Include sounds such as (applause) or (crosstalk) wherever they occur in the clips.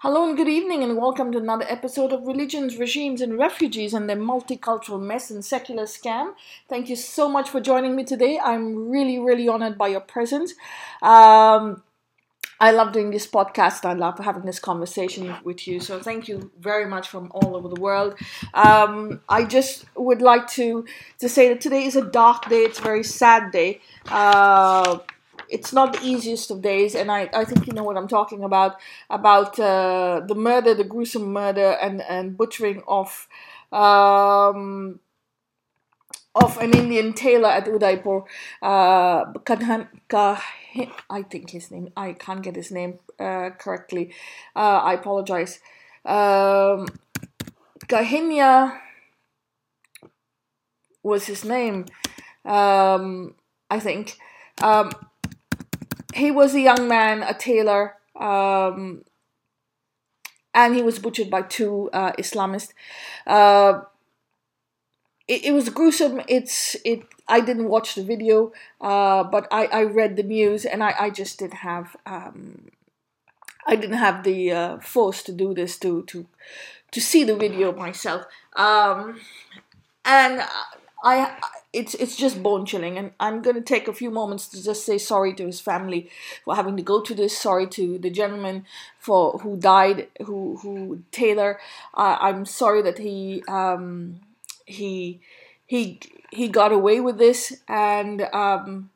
Hello and good evening, and welcome to another episode of Religions, Regimes, and Refugees and their Multicultural Mess and Secular Scam. Thank you so much for joining me today. I'm really, really honored by your presence. Um, I love doing this podcast. I love having this conversation with you. So thank you very much from all over the world. Um, I just would like to to say that today is a dark day. It's a very sad day. Uh, it's not the easiest of days, and I, I think you know what I'm talking about about uh, the murder, the gruesome murder, and and butchering of um, of an Indian tailor at Udaipur. Uh, Kadhan, I think his name. I can't get his name uh, correctly. Uh, I apologize. Um, Kahinya was his name. Um, I think. Um, he was a young man, a tailor, um, and he was butchered by two uh, Islamists. Uh, it, it, was gruesome. It's it. I didn't watch the video, uh, but I, I read the news, and I, I just didn't have um, I didn't have the uh, force to do this to to to see the video myself. Um, and I it's it's just bone chilling. And i'm going to take a few moments to just say sorry to his family for having to go to this. Sorry to the gentleman for who died who who tailor. Uh, i'm sorry that he um he he he got away with this. And um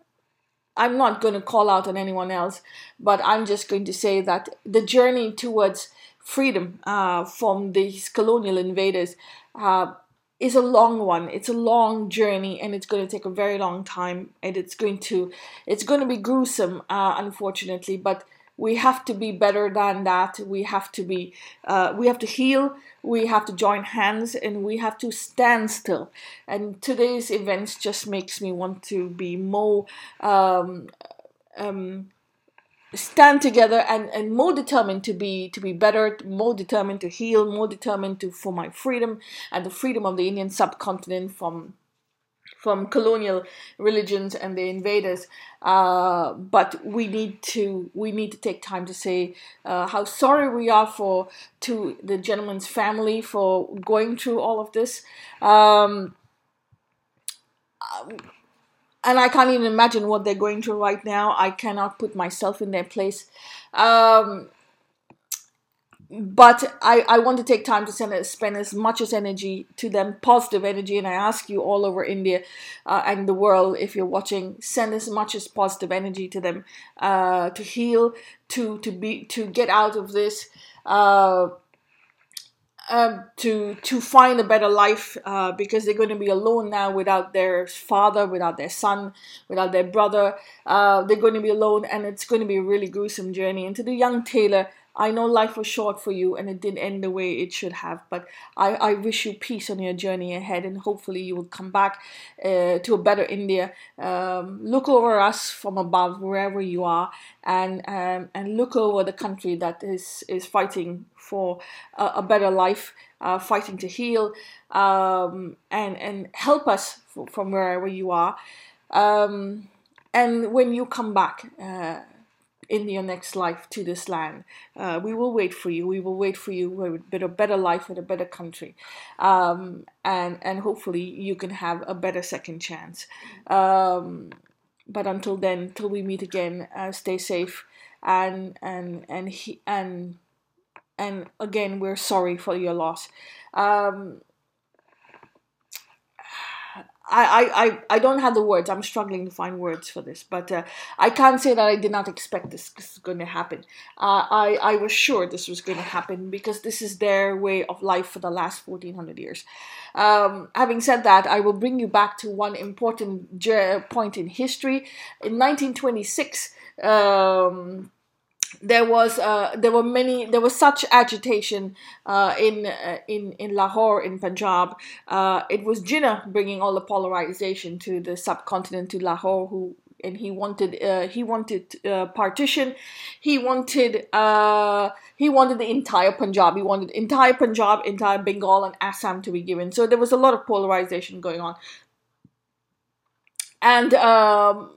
i'm not going to call out on anyone else but i'm just going to say that the journey towards freedom uh, from these colonial invaders uh, is a long one. It's a long journey, and it's going to take a very long time, and it's going to it's going to be gruesome, uh, unfortunately. But we have to be better than that. We have to be uh, we have to heal. We have to join hands, and we have to stand still. And today's events just makes me want to be more. Um, um, stand together and, and more determined to be to be better, more determined to heal, more determined to for my freedom and the freedom of the Indian subcontinent from from colonial religions and the invaders. Uh, but we need to we need to take time to say uh, how sorry we are for to the gentleman's family for going through all of this. Um, and I can't even imagine what they're going through right now. I cannot put myself in their place. Um, but I, I want to take time to send, spend as much as energy to them, positive energy. And I ask you all over India uh, and the world, if you're watching, send as much as positive energy to them uh, to heal, to to be to get out of this. Uh, um, to to find a better life uh, because they're going to be alone now without their father, without their son, without their brother. Uh, they're going to be alone, and it's going to be a really gruesome journey. And to the young tailor, I know life was short for you and it didn't end the way it should have, but I, I wish you peace on your journey ahead and hopefully you will come back uh, to a better India. Um, look over us from above, wherever you are, and um, and look over the country that is, is fighting for a, a better life, uh, fighting to heal, um, and, and help us from wherever you are. Um, and when you come back, uh, in your next life to this land. Uh, we will wait for you. We will wait for you with a better life, in a better country, um, and and hopefully you can have a better second chance. Um, but until then, till we meet again, uh, stay safe, and and and he, and and again, we're sorry for your loss. Um, I, I, I don't have the words. I'm struggling to find words for this, but uh, I can't say that I did not expect this, this is going to happen. Uh, I, I was sure this was going to happen because this is their way of life for the last 1400 years. Um, having said that, I will bring you back to one important point in history. In 1926, um, there was uh, there were many there was such agitation uh, in uh, in in Lahore in Punjab. Uh, it was Jinnah bringing all the polarization to the subcontinent to Lahore, who and he wanted uh, he wanted uh, partition. He wanted he wanted the entire Punjab. He wanted entire Punjab, entire Bengal, and Assam to be given. So there was a lot of polarization going on, and. Um,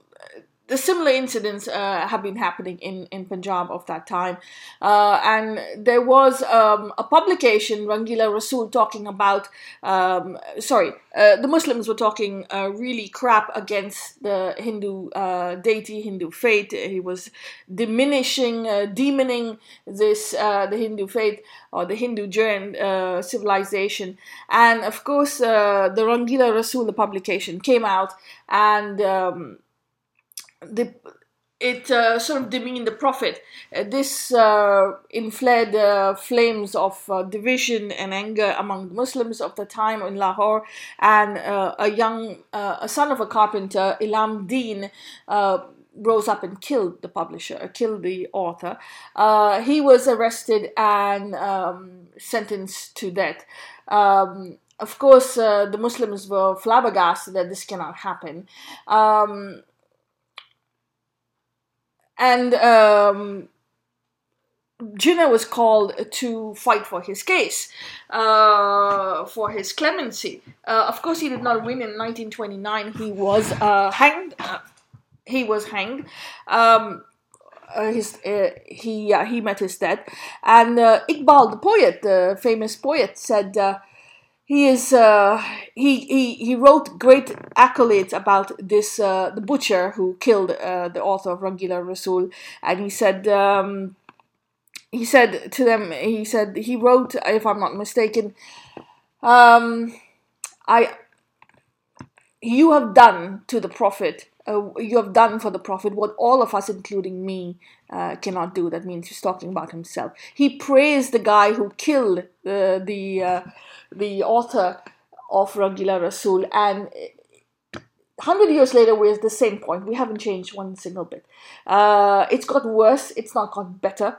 the similar incidents uh, have been happening in, in Punjab of that time. Uh, and there was um, a publication, Rangila Rasool, talking about, um, sorry, uh, the Muslims were talking uh, really crap against the Hindu uh, deity, Hindu faith. He was diminishing, uh, demoning this, the Hindu faith or the Hindu germ, civilization. And of course, the Rangila Rasool, the publication, came out and um, the it uh, sort of demeaned the Prophet. Uh, this uh, inflamed uh, flames of uh, division and anger among Muslims of the time in Lahore, and uh, a young, a son of a carpenter, Ilam Deen, rose up and killed the publisher, killed the author. he was arrested and um, sentenced to death. Um, of course, the Muslims were flabbergasted that this cannot happen. Um, and um, Jinnah was called to fight for his case, uh, for his clemency. Uh, of course, he did not win in 1929. He was uh, hanged. Uh, he was hanged. Um, uh, his uh, he he met his death, and Iqbal, the poet, the famous poet, said he is uh, he, he he wrote great accolades about this uh, the butcher who killed uh, the author of Rangila Rasul, and he said um, he said to them he said he wrote if I'm not mistaken, um, I you have done to the prophet uh, you have done for the prophet what all of us, including me, uh, cannot do. That means he's talking about himself. He praised the guy who killed uh, the uh, the author of Rangila Rasul, and hundred years later, we're at the same point. We haven't changed one single bit. Uh, it's got worse. It's not got better,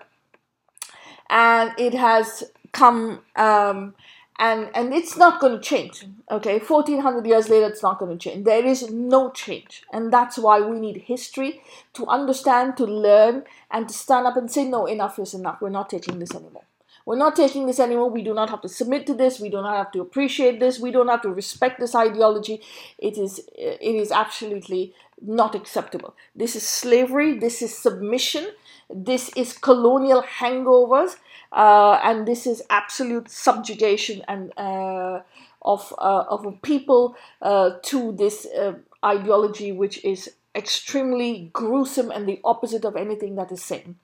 and it has come. Um, and and it's not going to change okay? 1400 years later it's not going to change. There is no change. And that's why we need history to understand to learn and to stand up and say no enough is enough. We're not taking this anymore. We're not taking this anymore. We do not have to submit to this. We do not have to appreciate this. We don't have to respect this ideology. It is it is absolutely not acceptable. This is slavery. This is submission. This is colonial hangovers. Uh, and this is absolute subjugation and uh, of uh, of a people uh, to this uh, ideology, which is extremely gruesome and the opposite of anything that is sane.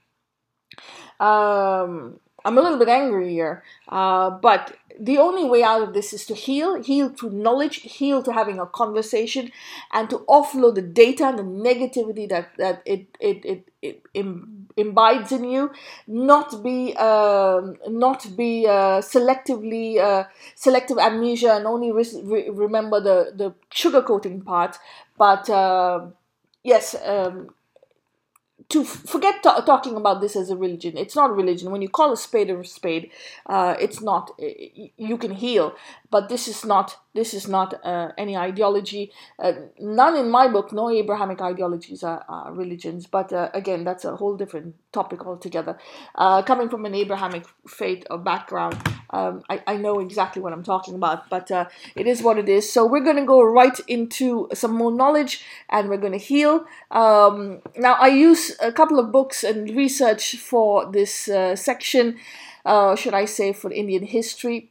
Um, I'm a little bit angry here, uh, but the only way out of this is to heal, heal through knowledge, heal to having a conversation, and to offload the data and the negativity that that it it it, it imbibes in you. Not be um, not be uh, selectively uh, selective amnesia and only re- re- remember the the sugarcoating part, but uh, yes. Um, to forget t- talking about this as a religion. It's not a religion. When you call a spade a spade, uh, it's not. You can heal, but this is not. This is not uh, any ideology. Uh, none in my book. No Abrahamic ideologies are, are religions. But uh, again, that's a whole different topic altogether. Uh, coming from an Abrahamic faith or background, um, I, I know exactly what I'm talking about. But uh, it is what it is. So we're going to go right into some more knowledge, and we're going to heal. Um, now I use a couple of books and research for this uh, section, should I say, for Indian history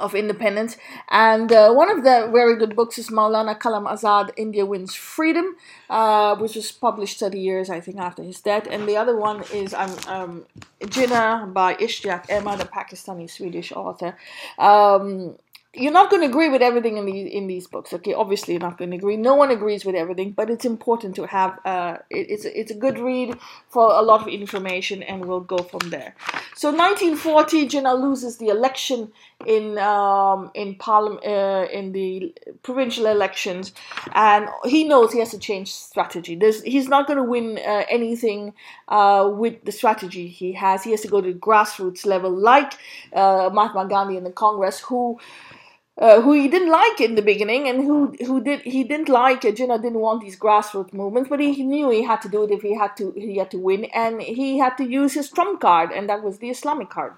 of independence. And uh, one of the very good books is Maulana Kalam Azad, India Wins Freedom, uh, which was published 30 years, I think, after his death. And the other one is um, um, Jinnah by Ishtiaq Ahmed, the Pakistani Swedish author. Um, you're not going to agree with everything in these in these books. Okay, obviously you're not going to agree. No one agrees with everything, but it's important to have. Uh, it, it's it's a good read for a lot of information, and we'll go from there. So 1940, Jinnah loses the election in um, in parliament uh, in the provincial elections, and he knows he has to change strategy. There's, he's not going to win uh, anything uh, with the strategy he has. He has to go to grassroots level, like uh, Mahatma Gandhi in the Congress, who uh, who he didn't like in the beginning, and who who did he didn't like. Uh, Jinnah didn't want these grassroots movements, but he, he knew he had to do it if he had to he had to win, and he had to use his trump card, and that was the Islamic card.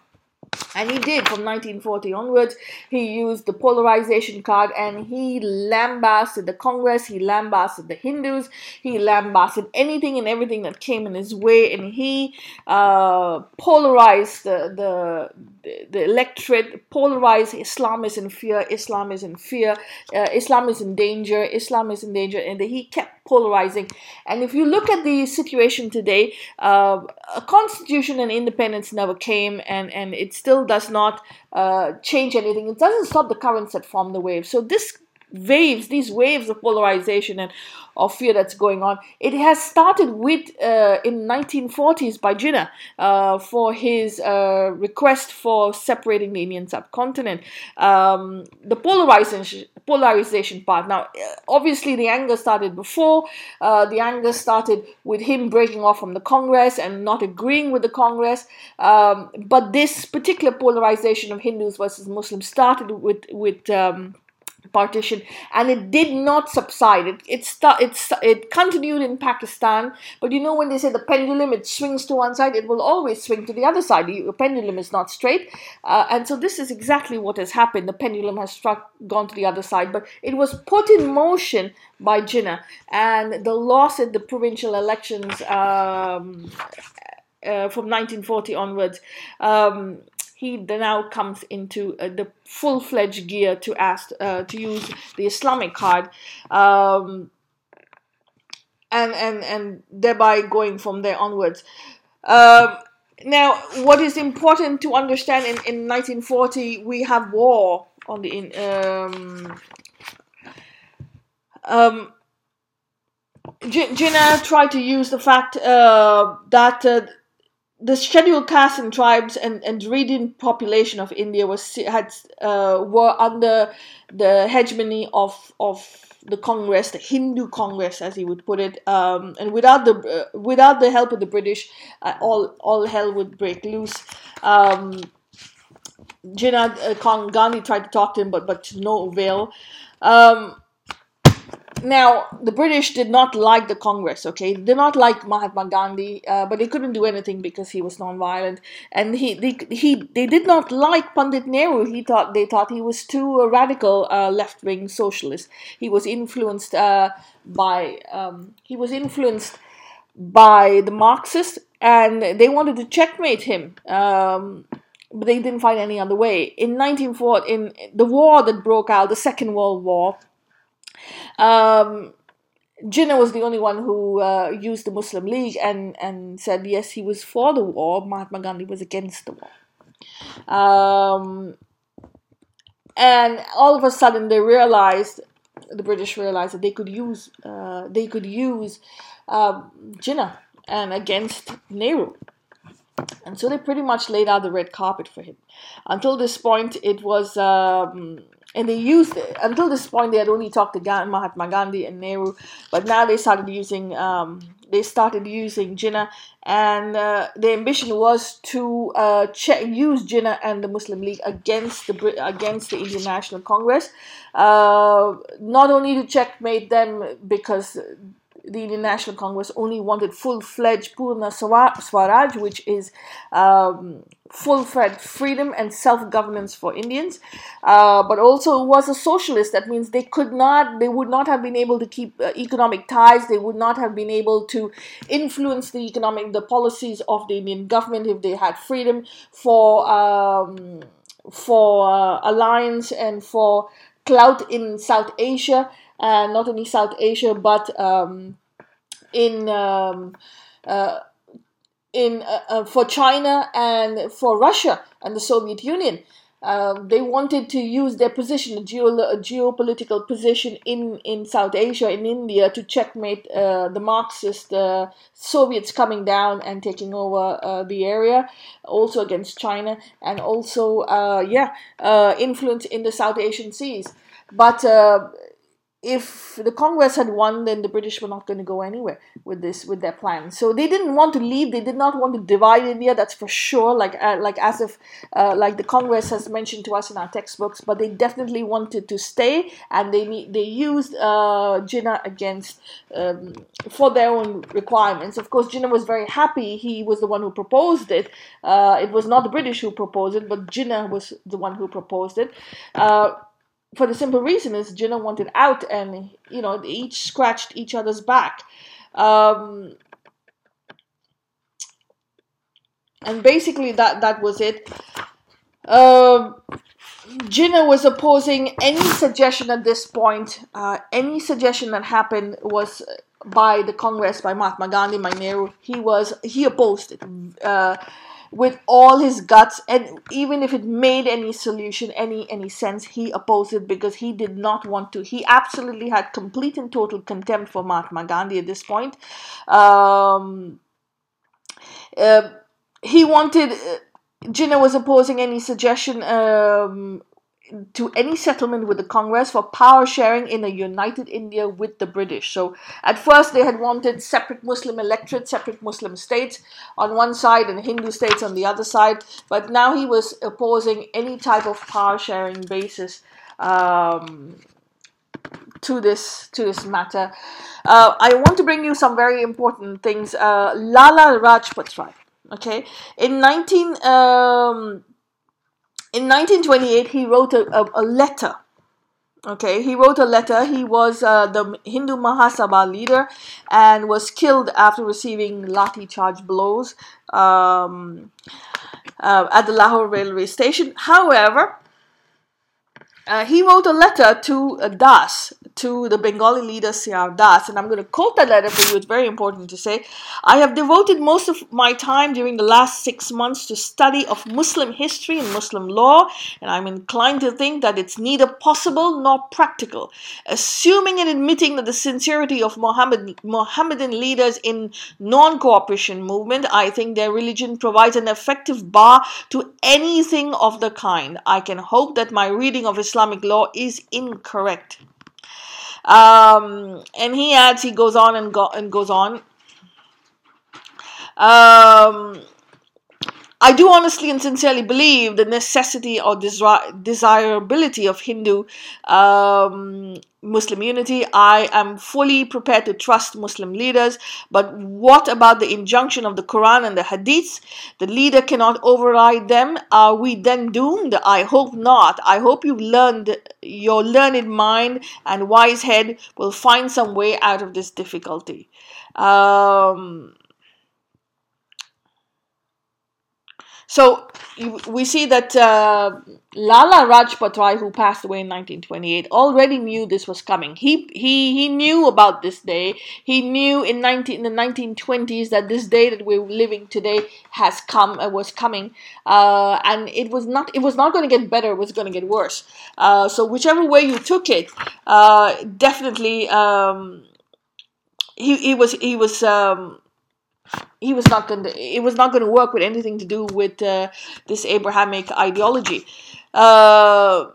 And he did from 1940 onwards. He used the polarization card and he lambasted the Congress, he lambasted the Hindus, he lambasted anything and everything that came in his way, and he uh, polarized the, the, the electorate, polarized Islam is in fear, Islam is in fear, uh, Islam is in danger, Islam is in danger, and he kept polarizing. And if you look at the situation today, uh, a constitution and independence never came, and, and it still does not uh, change anything. It doesn't stop the currents that form the waves. So this waves, these waves of polarization and of fear that's going on. It has started with uh, in 1940s by Jinnah uh, for his uh, request for separating the Indian subcontinent. Um, the polarization polarization part. Now, uh, obviously, the anger started before. Uh, the anger started with him breaking off from the Congress and not agreeing with the Congress. Um, but this particular polarization of Hindus versus Muslims started with with um, partition and it did not subside. It it st- it, it continued in pakistan but you know when they say the pendulum it swings to one side it will always swing to the other side. The pendulum is not straight uh, and so this is exactly what has happened. The pendulum has struck gone to the other side but it was put in motion by jinnah and the loss in the provincial elections um, uh, from 1940 onwards um, he now comes into uh, the full-fledged gear to ask uh, to use the Islamic card, um, and and and thereby going from there onwards. Um, now, what is important to understand in, in 1940, we have war on the in, um, um, Jinnah tried to use the fact uh, that uh, the scheduled castes and tribes and, and Dravidian population of India was had uh, were under the hegemony of of the Congress, the Hindu Congress, as he would put it, um, and without the uh, without the help of the British, uh, all all hell would break loose. Um, Jinnah uh, Gandhi tried to talk to him, but but to no avail. Um, now, the British did not like the Congress, okay? They did not like Mahatma Gandhi, uh, but they couldn't do anything because he was non-violent. And he, they, he, they did not like Pandit Nehru. He thought they thought he was too a radical uh, left-wing socialist. He was influenced uh, by um, he was influenced by the Marxists, and they wanted to checkmate him. Um, but they didn't find any other way. In 1940, in the war that broke out, the Second World War, um, Jinnah was the only one who uh, used the Muslim League and, and said yes, he was for the war. Mahatma Gandhi was against the war. Um, and all of a sudden, they realized the British realized that they could use uh, they could use uh, Jinnah and against Nehru. And so they pretty much laid out the red carpet for him. Until this point, it was um, and they used it. until this point they had only talked to Gandhi, Mahatma Gandhi and Nehru, but now they started using um, they started using Jinnah, and uh, the ambition was to uh, check, use Jinnah and the Muslim League against the against the Indian National Congress, uh, not only to checkmate them because the Indian National Congress only wanted full-fledged Purna Swaraj, which is um, full-fledged freedom and self-governance for Indians, uh, but also was a socialist. That means they could not, they would not have been able to keep uh, economic ties. They would not have been able to influence the economic, the policies of the Indian government if they had freedom for um, for uh, alliance and for clout in South Asia not only South Asia but um, in um, uh, in uh, uh, for China and for Russia and the Soviet Union. Uh, they wanted to use their position, a, geo- a, geopolitical position in, in South Asia, in India, to checkmate uh, the Marxist uh, Soviets coming down and taking over uh, the area, also against China, and also, uh, yeah, influence in the South Asian seas. But if the Congress had won, then the British were not going to go anywhere with this with their plan. So they didn't want to leave. They did not want to divide India. That's for sure. Like uh, like as if uh, like the Congress has mentioned to us in our textbooks. But they definitely wanted to stay, and they they used uh, Jinnah against um, for their own requirements. Of course, Jinnah was very happy. He was the one who proposed it. Uh, it was not the British who proposed it, but Jinnah was the one who proposed it uh, for the simple reason is Jinnah wanted out, and you know they each scratched each other's back. Um, and basically that that was it. Uh, Jinnah was opposing any suggestion at this point. Uh, any suggestion that happened was by the Congress, by Mahatma Gandhi, by Nehru. He was he opposed it. Uh, with all his guts and even if it made any solution any any sense he opposed it because he did not want to. He absolutely had complete and total contempt for mahatma gandhi at this point. Um, uh, he wanted uh, Jinnah was opposing any suggestion um, to any settlement with the Congress for power sharing in a united India with the British. So at first they had wanted separate Muslim electorates, separate Muslim states on one side and Hindu states on the other side, but now he was opposing any type of power sharing basis. Um, to this to this matter, uh, I want to bring you some very important things. Uh, Lala Rajpat Rai, okay, in nineteen um, in 1928, he wrote a, a, a, letter. Okay, he wrote a letter. He was uh, the Hindu Mahasabha leader and was killed after receiving lathi charge blows um, uh, at the Lahore railway station. However, uh, he wrote a letter to uh, Das, to the Bengali leader C.R. Das, and I'm going to quote that letter for you. It's very important to say. I have devoted most of my time during the last six months to study of Muslim history and Muslim law, and I'm inclined to think that it's neither possible nor practical. Assuming and admitting that the sincerity of Mohammed, Mohammedan leaders in non-cooperation movement, I think their religion provides an effective bar to anything of the kind. I can hope that my reading of Islam Islamic law is incorrect. Um, and he adds, he goes on and, go, and goes on. Um, I do honestly and sincerely believe the necessity or desirability of Hindu um, Muslim unity. I am fully prepared to trust Muslim leaders, but what about the injunction of the Quran and the Hadiths? The leader cannot override them. Are we then doomed? I hope not. I hope you've learned, your learned mind and wise head will find some way out of this difficulty. Um, So we see that uh, Lala Rajpat Rai, who passed away in 1928, already knew this was coming. He he he knew about this day. He knew in 19 in the 1920s that this day that we're living today has come uh, was coming, uh, and it was not it was not going to get better. It was going to get worse. Uh, so whichever way you took it, uh, definitely. Um, he, he was he was um, he was not going to it was not going to work with anything to do with uh, this abrahamic ideology. Uh,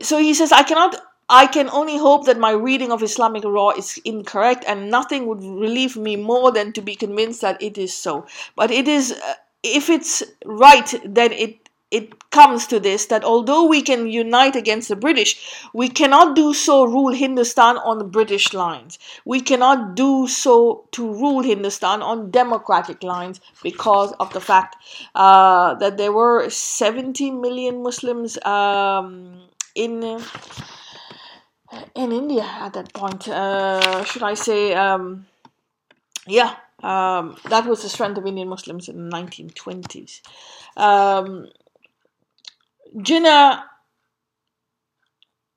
so he says i cannot i can only hope that my reading of islamic law is incorrect and nothing would relieve me more than to be convinced that it is so. But it is uh, if it's right then it it comes to this that although we can unite against the British, we cannot do so rule Hindustan on the British lines. We cannot do so to rule Hindustan on democratic lines because of the fact uh, that there were 70 million Muslims um, in in India at that point. Uh, should I say? Um, yeah, um, that was the strength of Indian Muslims in the 1920s. Um, Jinnah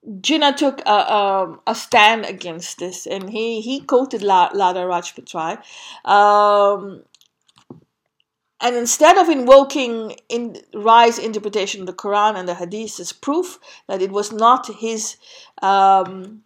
Jinnah took a, a, a, stand against this, and he he quoted La, Lala Rajpat Rai, um, and instead of invoking in Rai's interpretation of the Quran and the Hadith as proof that it was not his um,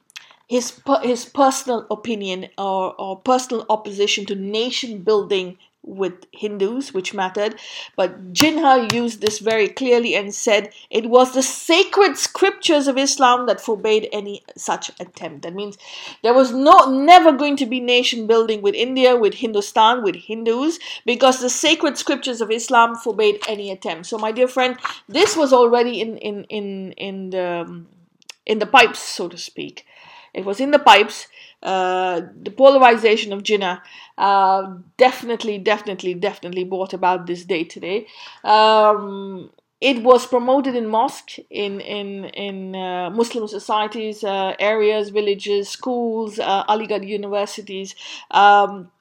his his personal opinion or, or personal opposition to nation building with Hindus, which mattered. But Jinnah used this very clearly and said it was the sacred scriptures of Islam that forbade any such attempt. That means there was no never going to be nation building with India, with Hindustan, with Hindus, because the sacred scriptures of Islam forbade any attempt. So, my dear friend, this was already in in in in the um, in the pipes, so to speak. It was in the pipes. Uh, the polarization of Jinnah uh, definitely, definitely, definitely brought about this day today. Um, it was promoted in mosque, in in in uh, Muslim societies, uh, areas, villages, schools, uh, Aligarh universities. Um,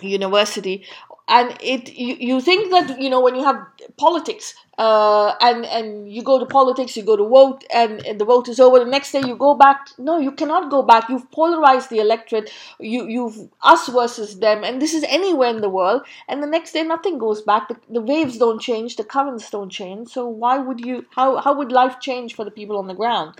university and it you, you think that you know when you have politics uh, and and you go to politics you go to vote and, and, the vote is over. The next day you go back. No you cannot go back. You've polarized the electorate. You you've us versus them. And this is anywhere in the world. And the next day nothing goes back. The, the waves don't change. The currents don't change. So why would you how how would life change for the people on the ground?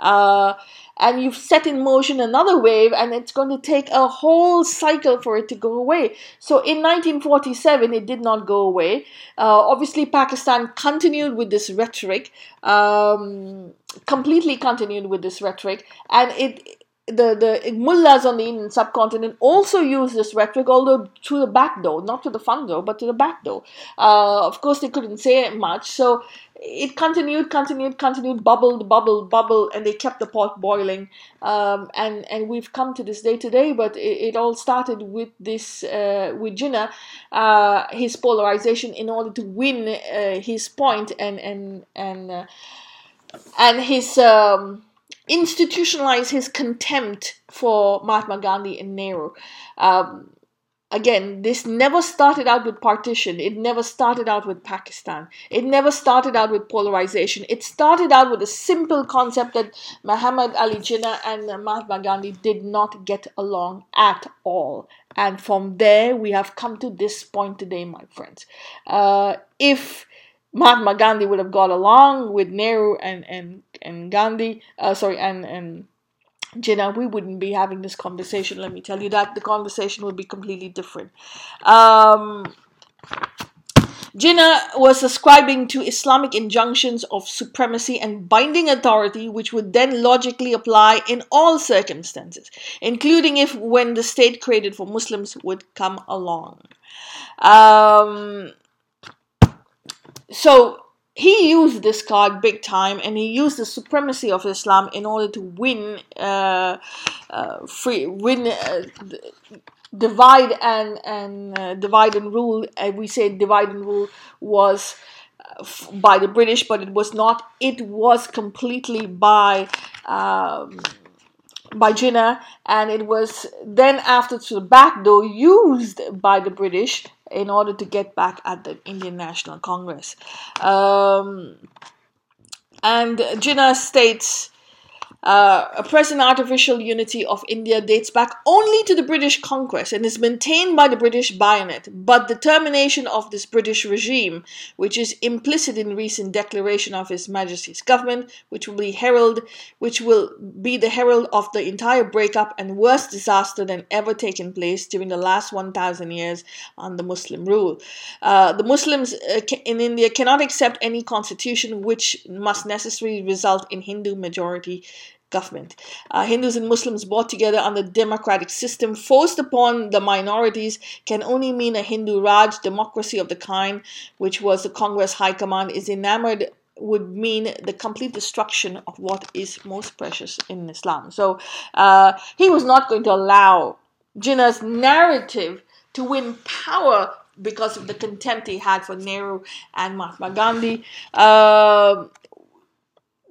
Uh, and you've set in motion another wave and it's going to take a whole cycle for it to go away. So in 1947 it did not go away. Uh, obviously pakistan continued with this rhetoric um, completely continued with this rhetoric and it the, the mullahs on the Indian subcontinent also use this rhetoric, although through the back door, not to the front door, but to the back door. Uh, of course, they couldn't say much, so it continued, continued, continued, bubbled, bubbled, bubbled, and they kept the pot boiling. Um, and and we've come to this day today, but it, it all started with this uh, with Jinnah, uh, his polarization in order to win uh, his point and and and uh, and his. Um, institutionalize his contempt for Mahatma Gandhi and Nehru. Um, again, this never started out with partition. It never started out with Pakistan. It never started out with polarization. It started out with a simple concept that Muhammad Ali Jinnah and Mahatma Gandhi did not get along at all. And from there, we have come to this point today, my friends. Uh, if Mahatma Gandhi would have got along with Nehru and and and Gandhi, uh, sorry, and and Jinnah, we wouldn't be having this conversation. Let me tell you that the conversation would be completely different. Um, Jinnah was ascribing to Islamic injunctions of supremacy and binding authority, which would then logically apply in all circumstances, including if when the state created for Muslims would come along. Um, so he used this card big time and he used the supremacy of Islam in order to win uh, uh, free win uh, divide and and uh, divide and rule. Uh, we say divide and rule was uh, by the British but it was not. It was completely by um, by Jinnah and it was then after to the back door used by the British in order to get back at the Indian National Congress. Um, and Jinnah states uh, a present artificial unity of India dates back only to the British conquest and is maintained by the British bayonet. But the termination of this British regime, which is implicit in recent declaration of His Majesty's government, which will be herald, which will be the herald of the entire breakup and worst disaster than ever taken place during the last 1,000 years under Muslim rule. Uh, the Muslims uh, in India cannot accept any constitution which must necessarily result in Hindu majority government. Uh, Hindus and Muslims brought together under democratic system forced upon the minorities can only mean a Hindu Raj democracy of the kind which was the Congress High Command is enamored would mean the complete destruction of what is most precious in Islam. So uh, he was not going to allow Jinnah's narrative to win power because of the contempt he had for Nehru and Mahatma Gandhi. Uh,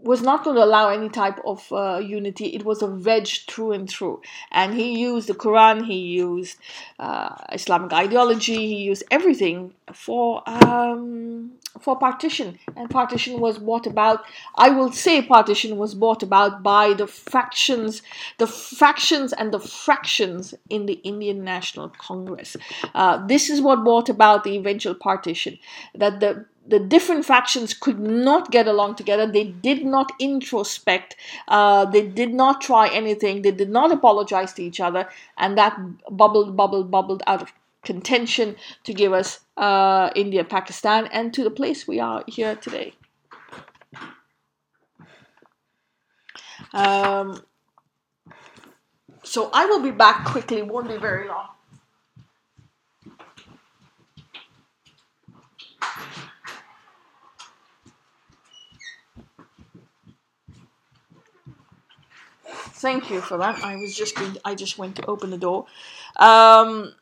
was not going to allow any type of uh, unity. It was a wedge through and through. And he used the Quran, he used uh, Islamic ideology, he used everything for um, for partition. And partition was brought about. I will say partition was brought about by the factions, the factions and the fractions in the Indian National Congress. Uh, this is what brought about the eventual partition. That the the different factions could not get along together. They did not introspect. Uh, they did not try anything. They did not apologize to each other, and that bubbled, bubbled, bubbled out of contention to give us uh, India, Pakistan, and to the place we are here today. Um, so I will be back quickly, won't be very long. Thank you for that. I was just going, to, I just went to open the door. Um,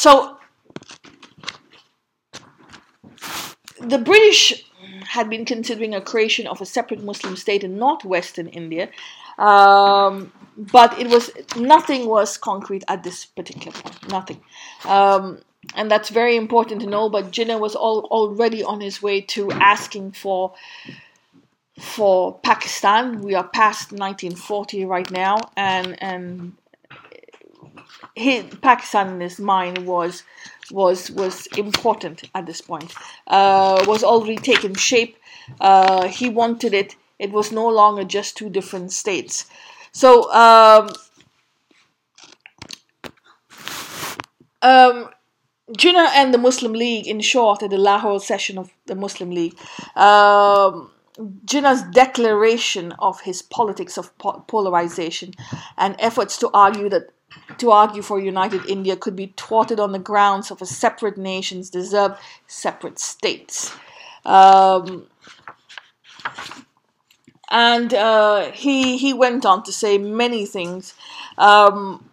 so the British had been considering a creation of a separate Muslim state in northwestern India, um, but it was nothing was concrete at this particular point. Nothing. Um, and that's very important to know. But Jinnah was all, already on his way to asking for for Pakistan. We are past 1940 right now, and and his, Pakistan in his mind was was was important at this point. Uh, was already taken shape. Uh, he wanted it. It was no longer just two different states. So. Um, um, Jinnah and the Muslim League, in short, at the Lahore session of the Muslim League, um, Jinnah's declaration of his politics of polarization and efforts to argue that to argue for united India could be thwarted on the grounds of a separate nations deserve separate states. Um, and uh, he he went on to say many things. Um,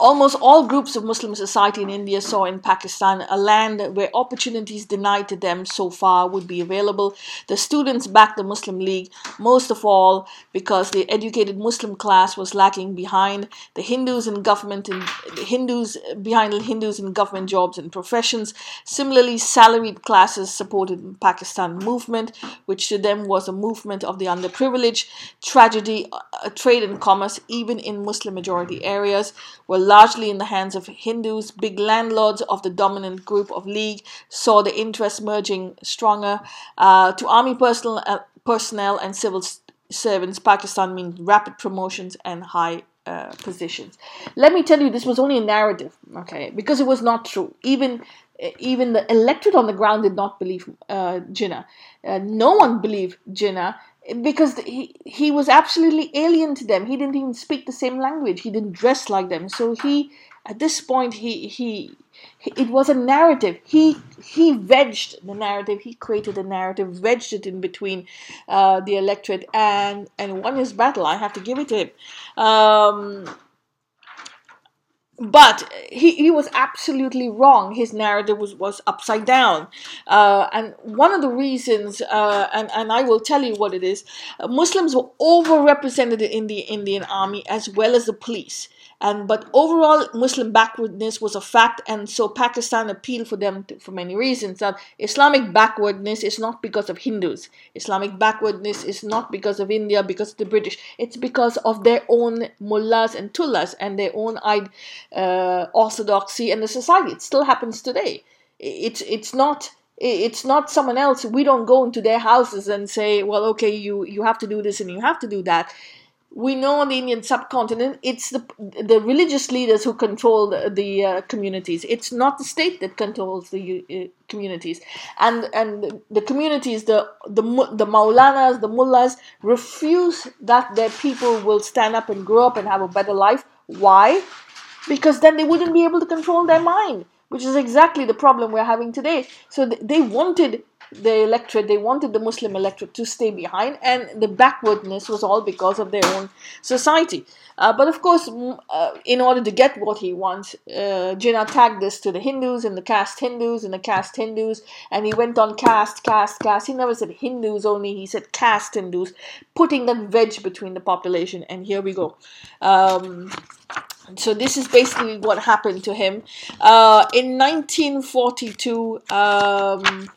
Almost all groups of Muslim society in India saw in Pakistan a land where opportunities denied to them so far would be available. The students backed the Muslim League, most of all because the educated Muslim class was lacking behind the Hindus in government and Hindus behind the Hindus in government jobs and professions. Similarly, salaried classes supported the Pakistan movement, which to them was a movement of the underprivileged. Tragedy, uh, trade and commerce, even in Muslim majority areas, were largely in the hands of Hindus, big landlords of the dominant group of League saw the interest merging stronger. Uh, to army personnel, uh, personnel and civil servants, Pakistan means rapid promotions and high uh, positions. Let me tell you, this was only a narrative, okay, because it was not true. Even even the electorate on the ground did not believe uh, Jinnah. Uh, no one believed Jinnah because he he was absolutely alien to them. He didn't even speak the same language. He didn't dress like them. So he at this point he he, it was a narrative. He he wedged the narrative. He created a narrative, wedged it in between uh, the electorate and and won his battle. I have to give it to him. Um, but he, he was absolutely wrong. His narrative was, was upside down. Uh, and one of the reasons, uh, and, and I will tell you what it is, uh, Muslims were overrepresented in the Indian army as well as the police and but overall muslim backwardness was a fact and so pakistan appealed for them to, for many reasons that islamic backwardness is not because of hindus. Islamic backwardness is not because of india because of the british. It's because of their own mullahs and tullahs and their own uh, orthodoxy and the society. It still happens today. It's it's not it's not someone else. We don't go into their houses and say well okay you you have to do this and you have to do that we know on the Indian subcontinent, it's the the religious leaders who control the, the uh, communities. It's not the state that controls the uh, communities, and and the communities, the the the maulanas, the mullahs, refuse that their people will stand up and grow up and have a better life. Why? Because then they wouldn't be able to control their mind, which is exactly the problem we're having today. So they wanted the electorate, they wanted the Muslim electorate to stay behind, and the backwardness was all because of their own society. Uh, but of course, uh, in order to get what he wants, uh, Jinnah tagged this to the Hindus and the caste Hindus and the caste Hindus, and he went on caste, caste, caste. He never said Hindus only, he said caste Hindus, putting that wedge between the population. And here we go. Um, so this is basically what happened to him. Uh, in 1942, um,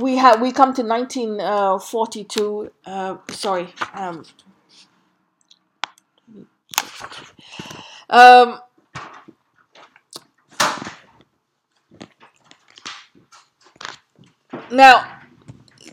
we have we come to 1942 uh, sorry um, um, now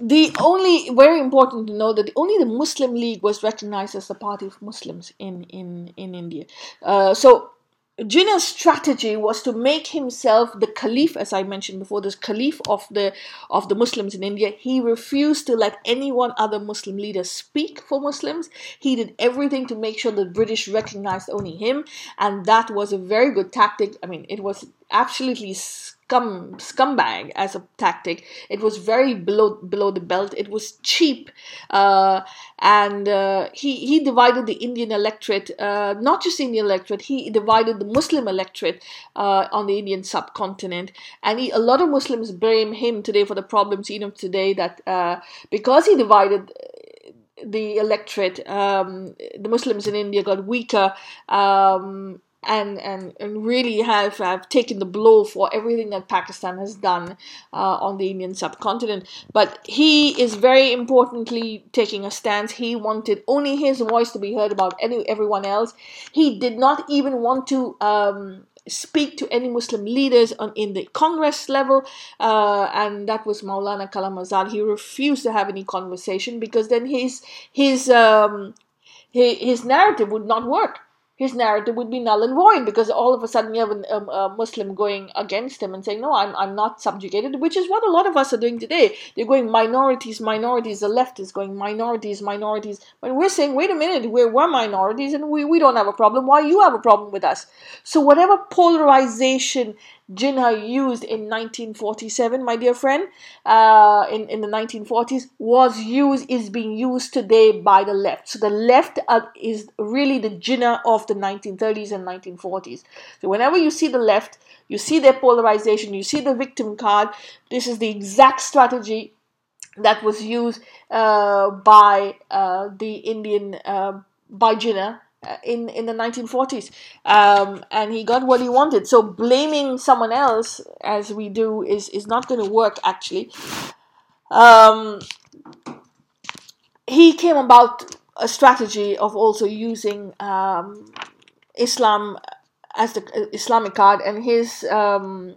the only very important to know that only the Muslim League was recognized as the party of Muslims in in in India. Uh, so Jinnah's strategy was to make himself the caliph, as I mentioned before, the caliph of the of the Muslims in India. He refused to let any one other Muslim leader speak for Muslims. He did everything to make sure the British recognized only him, and that was a very good tactic. I mean, it was absolutely scum scumbag as a tactic. It was very below below the belt. It was cheap, uh, and uh, he he divided the Indian electorate, uh, not just Indian electorate. He divided the Muslim electorate uh, on the Indian subcontinent, and he, a lot of Muslims blame him today for the problems even today. That uh, because he divided the electorate, um, the Muslims in India got weaker. Um, and, and, and really have, have taken the blow for everything that Pakistan has done uh, on the Indian subcontinent. But he is very importantly taking a stance. He wanted only his voice to be heard about any everyone else. He did not even want to um, speak to any Muslim leaders on in the Congress level, uh, and that was Maulana Kalam Azad. He refused to have any conversation because then his his um, his, his narrative would not work his narrative would be null and void because all of a sudden you have a, um, a, Muslim going against him and saying, No, I'm, I'm not subjugated, which is what a lot of us are doing today. They're going minorities, minorities. The left is going minorities, minorities. But we're saying, Wait a minute, we're, we're minorities and we, we don't have a problem. Why you have a problem with us? So, whatever polarization Jinnah used in 1947, my dear friend, uh, in, in the 1940s, was used, is being used today by the left. So the left uh, is really the Jinnah of the 1930s and 1940s. So whenever you see the left, you see their polarization, you see the victim card, this is the exact strategy that was used uh, by uh, the Indian, uh, by Jinnah in in the 1940s um, and he got what he wanted. So blaming someone else as we do is is not going to work actually. Um, he came about a strategy of also using um, Islam as the uh, Islamic card. And his um,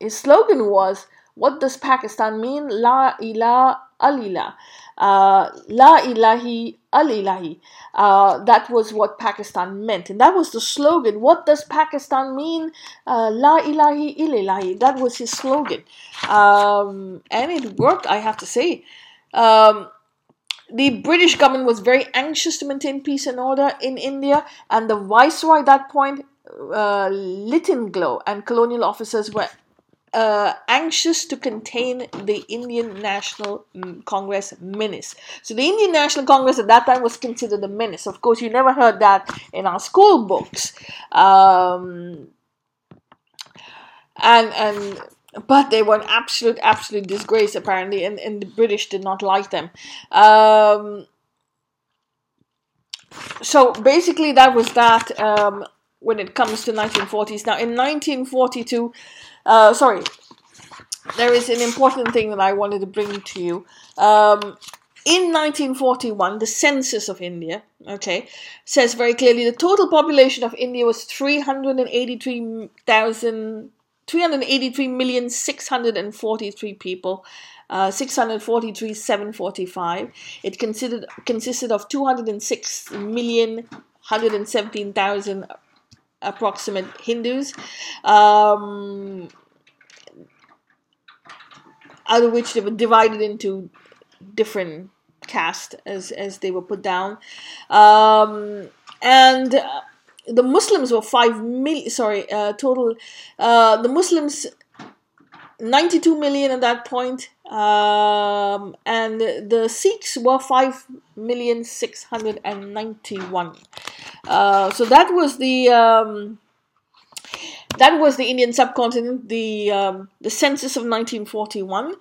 his slogan was what does Pakistan mean? La ilaha illallah uh, La ilahi al ilahi. Uh, that was what Pakistan meant. And that was the slogan. What does Pakistan mean? Uh, La ilahi ilahi. That was his slogan. Um, and it worked, I have to say. Um, the British government was very anxious to maintain peace and order in India, and the viceroy at that point, uh, Lytton and colonial officers were uh, anxious to contain the Indian National mm, Congress menace. So the Indian National Congress at that time was considered a menace. Of course, you never heard that in our school books. Um, and and but they were an absolute absolute disgrace apparently, and, and the British did not like them. Um, so basically, that was that. Um, when it comes to 1940s. Now, in 1942, uh, sorry, there is an important thing that I wanted to bring to you. Um, in 1941, the census of India, okay, says very clearly the total population of India was 383,000, 383,643 people. Uh, 643 745 it considered consisted of 206 million 117,000 approximate Hindus, um, out of which they were divided into different caste as as they were put down, um, and. Uh, the Muslims were five million. Sorry, uh, total. Uh, the Muslims 92 million at that point, um, and the Sikhs were 5 million 691 uh, so that was the um, that was the Indian subcontinent, the um, the census of 1941.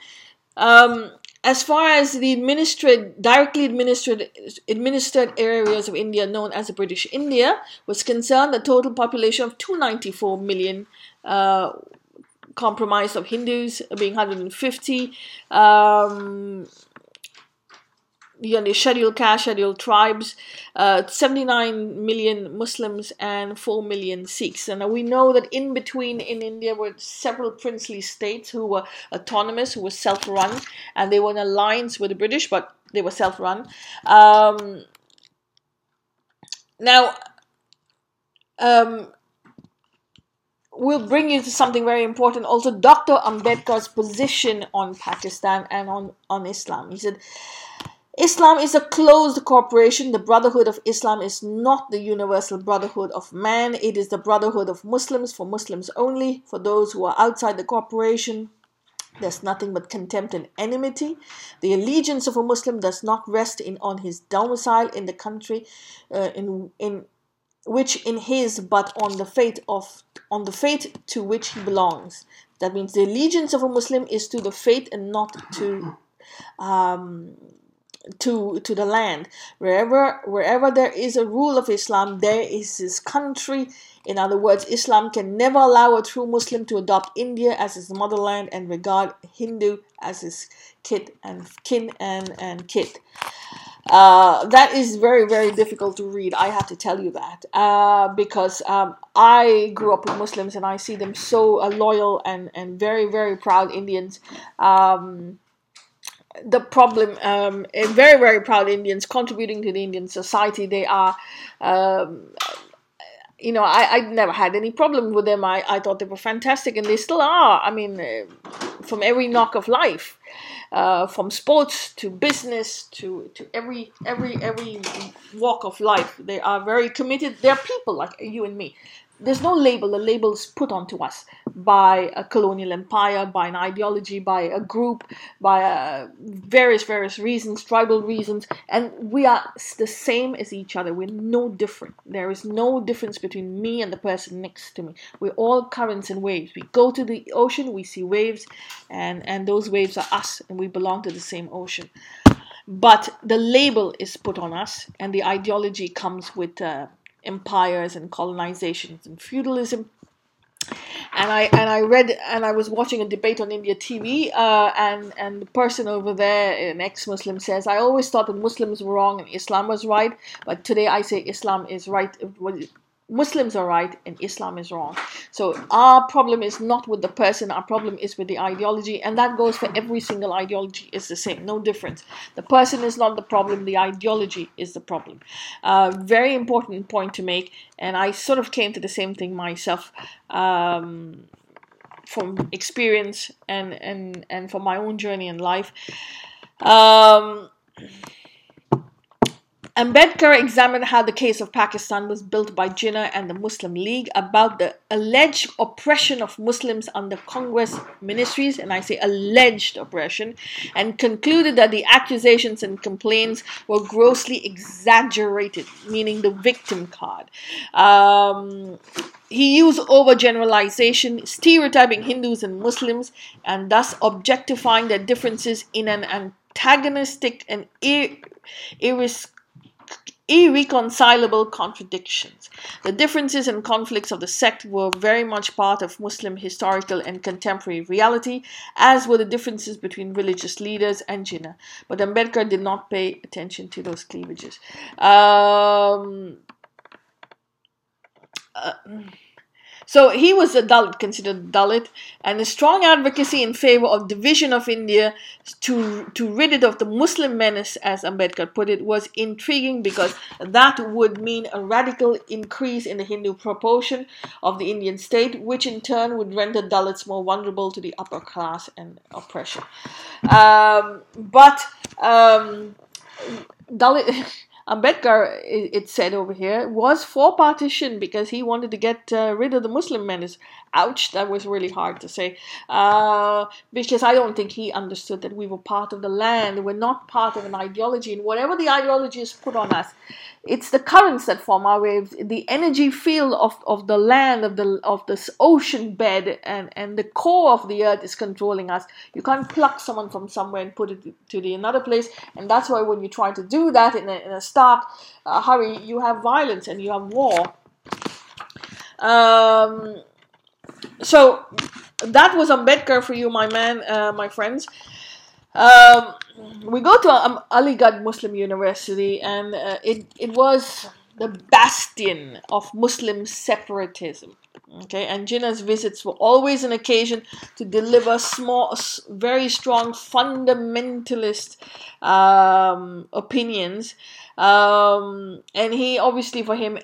Um, as far as the administered, directly administered, administered areas of India known as the British India was concerned, the total population of 294 million uh, comprised of Hindus being 150, um, you know, scheduled caste, scheduled tribes, uh, 79 million Muslims and 4 million Sikhs. And we know that in between in India were several princely states who were autonomous, who were self run, and they were in alliance with the British, but they were self run. Um, now, um, we'll bring you to something very important also dr ambedkar's position on pakistan and on, on islam he said Islam is a closed corporation. The Brotherhood of Islam is not the universal brotherhood of man. It is the brotherhood of Muslims for Muslims only. For those who are outside the corporation, there's nothing but contempt and enmity. The allegiance of a Muslim does not rest in on his domicile in the country, uh, in in which in his, but on the faith of on the faith to which he belongs. That means the allegiance of a Muslim is to the faith and not to um, to to the land. Wherever wherever there is a rule of islam there is his country. In other words islam can never allow a true muslim to adopt india as his motherland and regard hindu as his kid and kin and and kit uh, that is very very difficult to read. I have to tell you that. Uh, because um, i grew up with muslims and i see them so uh, loyal and and very very proud indians. Um, the problem um, very very proud indians contributing to the indian society. They are um, you know I, I never had any problem with them. I, I thought they were fantastic and they still are. I mean uh, from every knock of life uh, from sports to business to, to every every every walk of life they are very committed. They're people like you and me there's no label. The label's put onto us by a colonial empire, by an ideology, by a group, by uh, various various reasons, tribal reasons, and we are the same as each other. We're no different. There is no difference between me and the person next to me. We're all currents and waves. We go to the ocean, we see waves, and and those waves are us, and we belong to the same ocean. But the label is put on us, and the ideology comes with. Uh, empires and colonizations and feudalism. And I and I read and I was watching a debate on India TV, uh, and and the person over there, an ex-Muslim, says, "I always thought that Muslims were wrong and Islam was right, but today I say Islam is right. Muslims are right and Islam is wrong. So our problem is not with the person, our problem is with the ideology, and that goes for every single ideology. It's the same, no difference. The person is not the problem, the ideology is the problem. Uh, very important point to make, and I sort of came to the same thing myself. Um, from experience and, and, and from my own journey in life. Um, Ambedkar examined how the case of Pakistan was built by Jinnah and the Muslim League about the alleged oppression of Muslims under Congress ministries, and I say alleged oppression, and concluded that the accusations and complaints were grossly exaggerated, meaning the victim card. Um, he used overgeneralization, stereotyping Hindus and Muslims, and thus objectifying their differences in an antagonistic and ir- iris- irreconcilable contradictions. The differences and conflicts of the sect were very much part of Muslim historical and contemporary reality, as were the differences between religious leaders and Jinnah. But Ambedkar did not pay attention to those cleavages. Um, uh, so he was a Dalit, considered Dalit, and a strong advocacy in favor of division of India to, to rid it of the Muslim menace, as Ambedkar put it, was intriguing because that would mean a radical increase in the Hindu proportion of the Indian state, which in turn would render Dalits more vulnerable to the upper class and oppression. Um, but um, Dalit. (laughs) Ambedkar, it said over here, was for partition because he wanted to get uh, rid of the Muslim menace. Ouch, that was really hard to say. Uh, because I don't think he understood that we were part of the land. We're not part of an ideology. And whatever the ideology is put on us, it's the currents that form our waves, the energy field of, of the land, of the of this ocean bed, and, and the core of the earth is controlling us. You can't pluck someone from somewhere and put it to the another place. And that's why when you try to do that in a, in a stark uh, hurry, you have violence and you have war. Um, so that was Ambedkar for you, my man, uh, my friends. Um, we go to um, Aligarh Muslim University, and uh, it it was the bastion of Muslim separatism. Okay, and Jinnah's visits were always an occasion to deliver small, very strong fundamentalist um, opinions um, and he obviously for him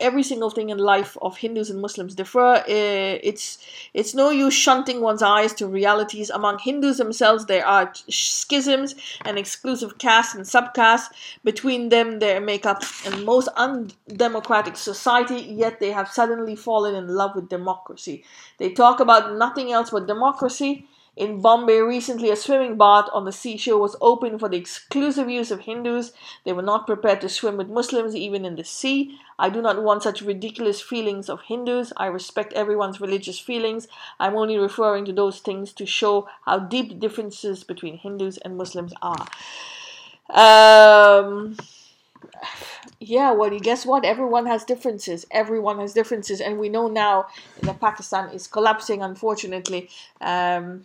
every single thing in life of Hindus and Muslims differ. It's it's no use shunting one's eyes to realities among Hindus themselves. There are schisms and exclusive castes and subcastes between them. They make up a most undemocratic society. Yet they have suddenly fallen in love with democracy. They talk about nothing else but democracy in Bombay recently, a swimming bath on the seashore was open for the exclusive use of Hindus. They were not prepared to swim with Muslims even in the sea. I do not want such ridiculous feelings of Hindus. I respect everyone's religious feelings. I'm only referring to those things to show how deep the differences between Hindus and Muslims are. Um, yeah, well, you guess what? Everyone has differences. Everyone has differences, and we know now that Pakistan is collapsing, unfortunately. Um,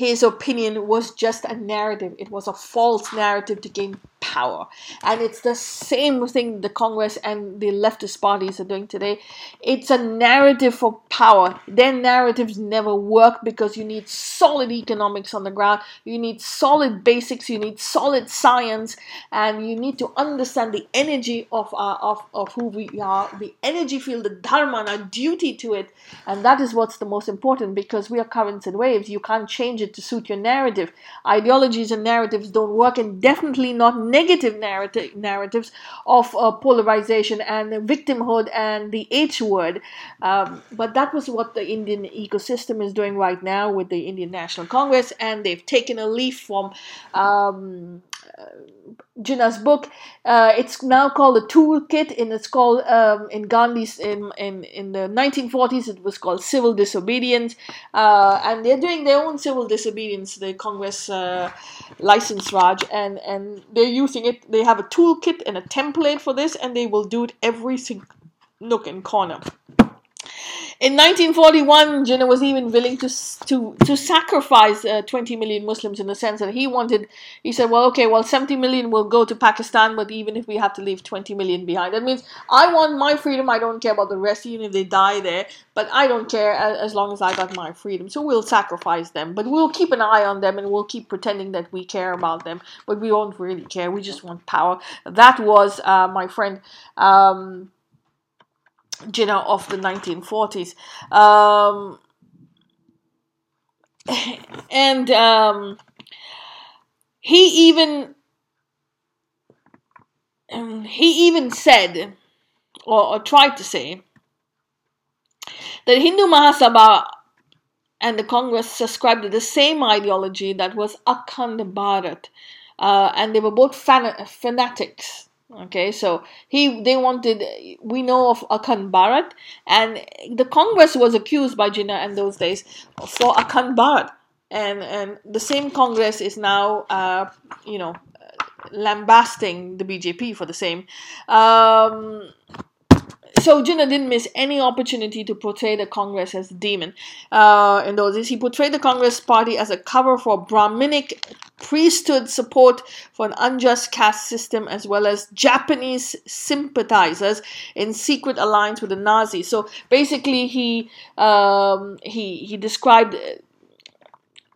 his opinion was just a narrative. It was a false narrative to gain power. And it's the same thing the Congress and the leftist parties are doing today. It's a narrative for power. Their narratives never work because you need solid economics on the ground, you need solid basics, you need solid science, and you need to understand the energy of, our, of, of who we are, the energy field, the dharma, and our duty to it. And that is what's the most important because we are currents and waves. You can't change it to suit your narrative. Ideologies and narratives don't work, and definitely not negative narrative, narratives of uh, polarization and victimhood and the H word. Um, but that was what the Indian ecosystem is doing right now with the Indian National Congress, and they've taken a leaf from. Um, uh, Jinnah's book. Uh, it's now called a toolkit, and it's called um, in Gandhi's in, in in the 1940s. It was called civil disobedience, uh, and they're doing their own civil disobedience. The Congress uh, license Raj, and and they're using it. They have a toolkit and a template for this, and they will do it every single nook and corner. In 1941, Jinnah was even willing to to to sacrifice uh, 20 million Muslims in the sense that he wanted. He said, "Well, okay, well, 70 million will go to Pakistan, but even if we have to leave 20 million behind, that means I want my freedom. I don't care about the rest, even if they die there. But I don't care as, as long as I got my freedom. So we'll sacrifice them, but we'll keep an eye on them and we'll keep pretending that we care about them, but we don't really care. We just want power." That was uh, my friend. Um, Jinnah of the 1940s. Um, (laughs) and um, he even um, he even said or, or, tried to say that Hindu Mahasabha and the Congress subscribed to the same ideology that was Akhand Bharat, uh, and they were both fan- fanatics Okay, so he they wanted we know of Akhand Bharat, and the Congress was accused by Jinnah in those days for Akhand Bharat, and and the same Congress is now uh, you know lambasting the BJP for the same. Um, so Jinnah didn't miss any opportunity to portray the Congress as a demon. Uh, in those days, he portrayed the Congress Party as a cover for Brahminic priesthood support for an unjust caste system, as well as Japanese sympathizers in secret alliance with the Nazis. So basically, he um, he he described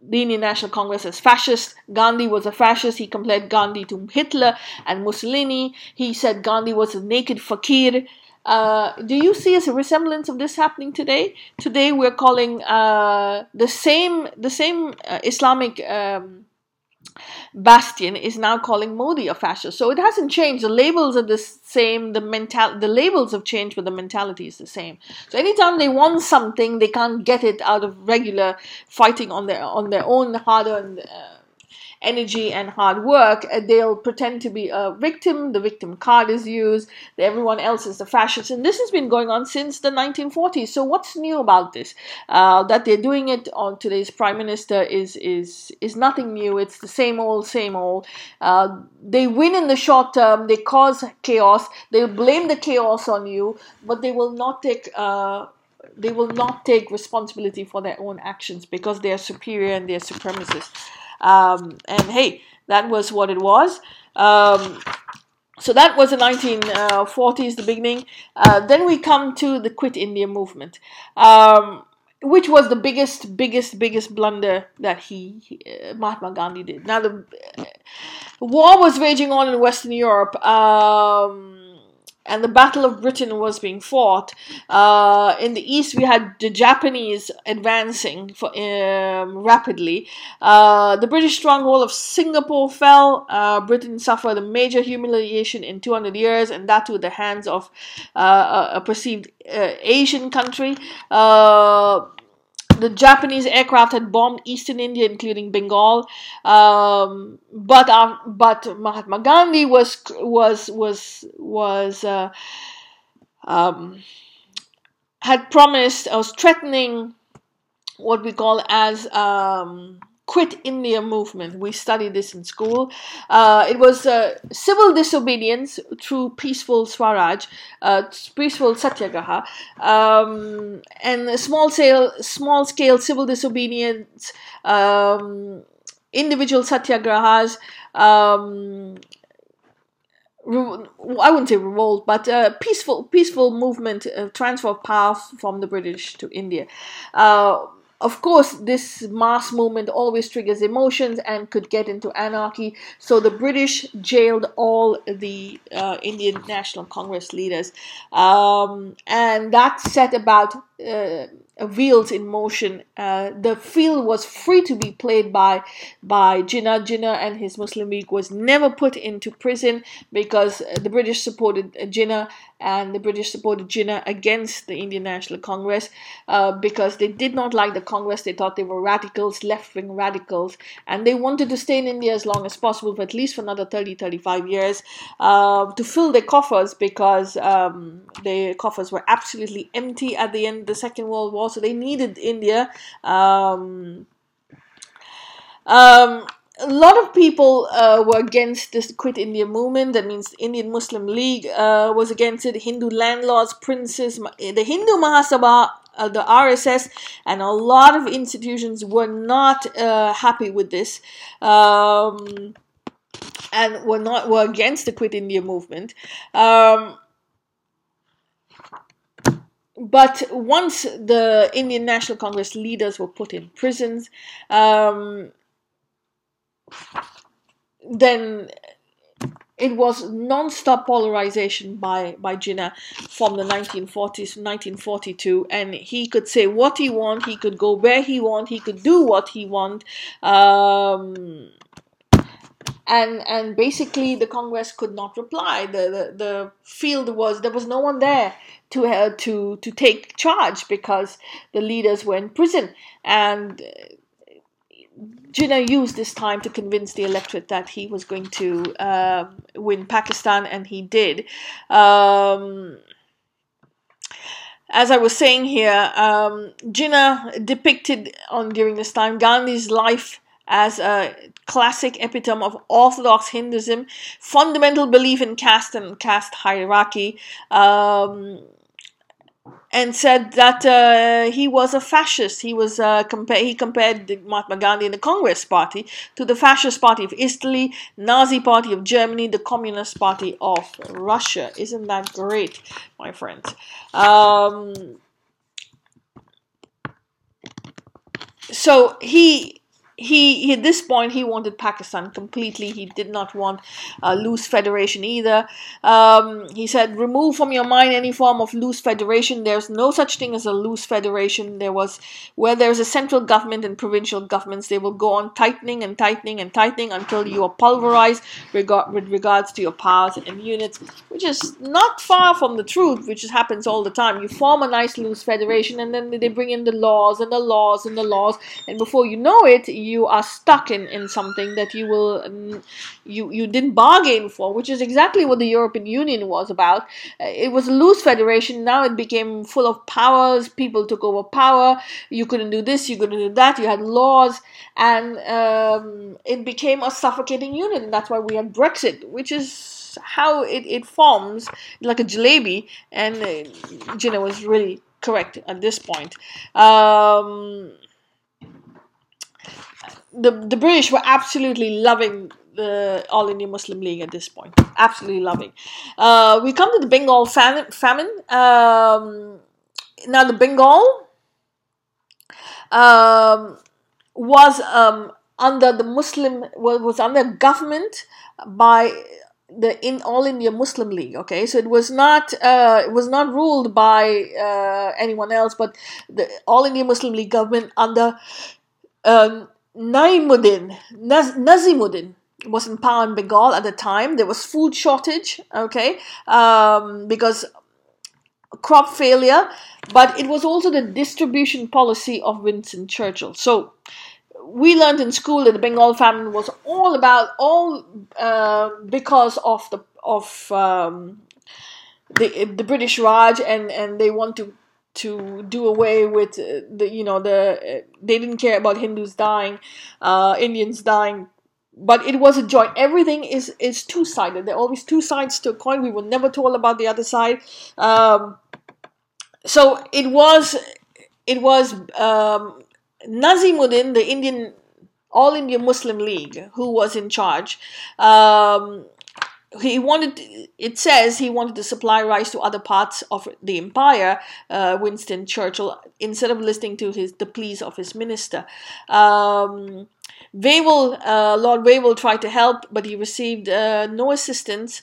the Indian National Congress as fascist. Gandhi was a fascist. He compared Gandhi to Hitler and Mussolini. He said Gandhi was a naked fakir. Uh, do you see a resemblance of this happening today? Today we're calling uh, the same the same uh, Islamic um, bastion is now calling Modi a fascist. So it hasn't changed. The labels are the same. The mental the labels have changed, but the mentality is the same. So anytime they want something, they can't get it out of regular fighting on their on their own hard earned. Energy and hard work, uh, they'll pretend to be a victim. The victim card is used. Everyone else is the fascist. And this has been going on since the 1940s. So what's new about this? Uh, that they're doing it on today's prime minister is is is nothing new. It's the same old, same old. Uh, they win in the short term. They cause chaos. They'll blame the chaos on you, but they will not take. Uh, they will not take responsibility for their own actions because they are superior and they are supremacists. Um, and hey, that was what it was. Um, so that was the 1940s, the beginning. Uh, then we come to the Quit India movement, um, which was the biggest, biggest, biggest blunder that he, uh, Mahatma Gandhi did. Now the uh, war was raging on in Western Europe. Um, and the Battle of Britain was being fought. Uh, in the east, we had the Japanese advancing for, um, rapidly. Uh, the British stronghold of Singapore fell. Uh, Britain suffered a major humiliation in 200 years, and that to the hands of uh, a, perceived uh, Asian country. Uh, the Japanese aircraft had bombed eastern India, including Bengal. Um, but uh, but Mahatma Gandhi was was was was uh, um, had promised, was threatening what we call as um, Quit India movement. We studied this in school. Uh, it was uh, civil disobedience through peaceful Swaraj, uh, peaceful satyagraha, um, and small scale, small scale civil disobedience, um, individual satyagrahas. Um, I wouldn't say revolt, but peaceful, peaceful movement, transfer of power from the British to India. Uh, of course, this mass movement always triggers emotions and could get into anarchy. So the British jailed all the uh, Indian National Congress leaders, um, and that set about uh, wheels in motion. Uh, the field was free to be played by by Jinnah. Jinnah and his Muslim League was never put into prison because the British supported Jinnah and the British supported Jinnah against the Indian National Congress uh, because they did not like the Congress. They thought they were radicals, left wing radicals, and they wanted to stay in India as long as possible, for at least for another 30, 35 years, uh, to fill their coffers because um, their coffers were absolutely empty at the end of the Second World War, so they needed India. Um, um, a lot of people uh, were against this Quit India movement. That means Indian Muslim League uh, was against it. Hindu landlords, princes, the Hindu Mahasabha, uh, the RSS, and a lot of institutions were not uh, happy with this. Um, and were not were against the Quit India movement. Um, but once the Indian National Congress leaders were put in prisons, um, then it was non-stop polarization by by Jinnah from the 1940s 1942 and he could say what he want he could go where he want he could do what he want. Um, and and basically the congress could not reply. The, the the field was there was no one there to uh, to to take charge because the leaders were in prison. And Jinnah used this time to convince the electorate that he was going to uh, win Pakistan, and he did. Um, as I was saying here, um, Jinnah depicted on during this time Gandhi's life as a classic epitome of orthodox Hinduism, fundamental belief in caste and caste hierarchy. Um, and said that uh, he was a fascist. He was uh, compa- he compared Mahatma Gandhi and the Congress Party to the fascist party of Italy, Nazi party of Germany, the Communist party of Russia. Isn't that great, my friends? Um, so he he, he, at this point he wanted Pakistan completely. He did not want a loose federation either. Um, he said, "Remove from your mind any form of loose federation. There's no such thing as a loose federation. There was where there's a central government and provincial governments. They will go on tightening and tightening and tightening until you are pulverized with regards to your powers and units, which is not far from the truth. Which happens all the time. You form a nice loose federation, and then they bring in the laws and the laws and the laws, and before you know it." You are stuck in, in something that you will um, you you didn't bargain for, which is exactly what the European Union was about. Uh, it was a loose federation. Now it became full of powers. People took over power. You couldn't do this. You couldn't do that. You had laws, and um, it became a suffocating union. That's why we had Brexit, which is how it, it forms like a jalebi. And uh, Jinnah was really correct at this point. Um, the the British were absolutely loving the All India Muslim League at this point. Absolutely loving. Uh, we come to the Bengal famine. famine. Um, now, the Bengal um, was um, under the Muslim was under government by the in All India Muslim League. Okay, so it was not uh, it was not ruled by uh, anyone else, but the All India Muslim League government under um, Naimuddin Naz- Nazimuddin was in power in Bengal at the time. There was food shortage. Okay, um, because crop failure, but it was also the distribution policy of Winston Churchill. So we learned in school that the Bengal famine was all about all uh, because of the of um, the the British Raj and and they want to to do away with uh, the you know the uh, they didn't care about Hindus dying, uh, Indians dying. But it was a joy. Everything is is two sided. There are always two sides to a coin. We were never told about the other side. Um, so it was it was um, Nazimuddin, the Indian All India Muslim League, who was in charge. Um, he wanted it says he wanted to supply rice to other parts of the empire uh, winston churchill instead of listening to his the pleas of his minister um, Wavell, uh, Lord Wavell tried to help, but he received uh, no assistance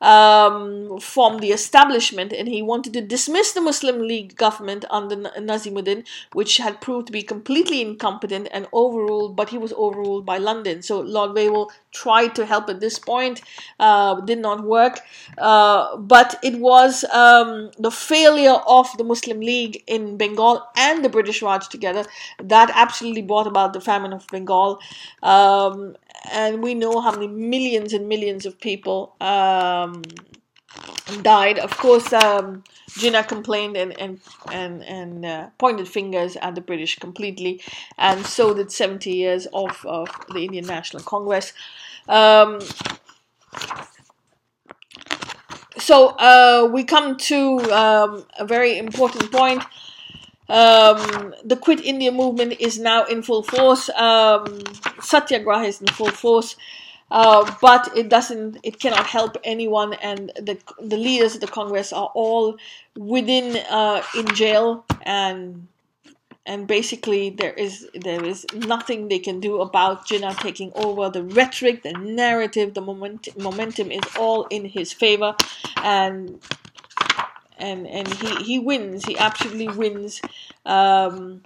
um, from the establishment and he wanted to dismiss the Muslim League government under Nazimuddin, which had proved to be completely incompetent and overruled, but he was overruled by London. So Lord Wavell tried to help at this point, uh, did not work. Uh, but it was um, the failure of the Muslim League in Bengal and the British Raj together that absolutely brought about the famine of Bengal. Um, and we know how many millions and millions of people um, died. Of course, um, Jinnah complained and and and and uh, pointed fingers at the British completely, and so did seventy years of, of the Indian National Congress. Um, so uh, we come to um, a very important point. Um, the Quit India movement is now in full force. Um, Satyagraha is in full force. Uh, but it doesn't it cannot help anyone and the the leaders of the congress are all within uh, in jail and and basically there is there is nothing they can do about Jinnah taking over the rhetoric the narrative the moment, momentum is all in his favor and and and he he wins he absolutely wins um,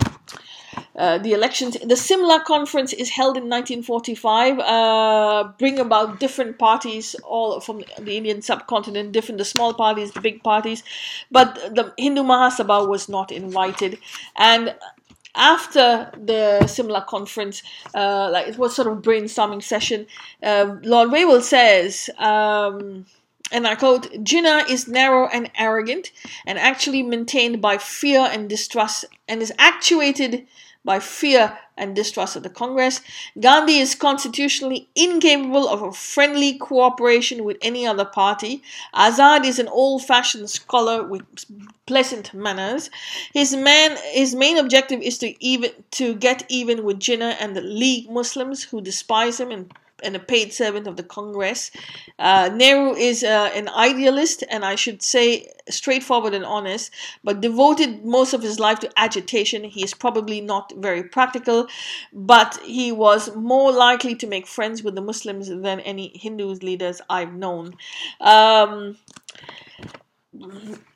uh, the elections. The Simla conference is held in 1945. Uh, bring about different parties, all from the Indian subcontinent, different the small parties, the big parties, but the Hindu Mahasabha was not invited. And after the Simla conference, uh, like it was sort of brainstorming session, uh, Lord Wavell says. Um, and I quote, Jinnah is narrow and arrogant and actually maintained by fear and distrust and is actuated by fear and distrust of the Congress. Gandhi is constitutionally incapable of a friendly cooperation with any other party. Azad is an old-fashioned scholar with pleasant manners. His man, his main objective is to even to get even with Jinnah and the League Muslims who despise him and and a paid servant of the Congress. Uh, Nehru is uh, an idealist, and I should say straightforward and honest, but devoted most of his life to agitation. He is probably not very practical, but he was more likely to make friends with the Muslims than any Hindu leaders I've known. Um,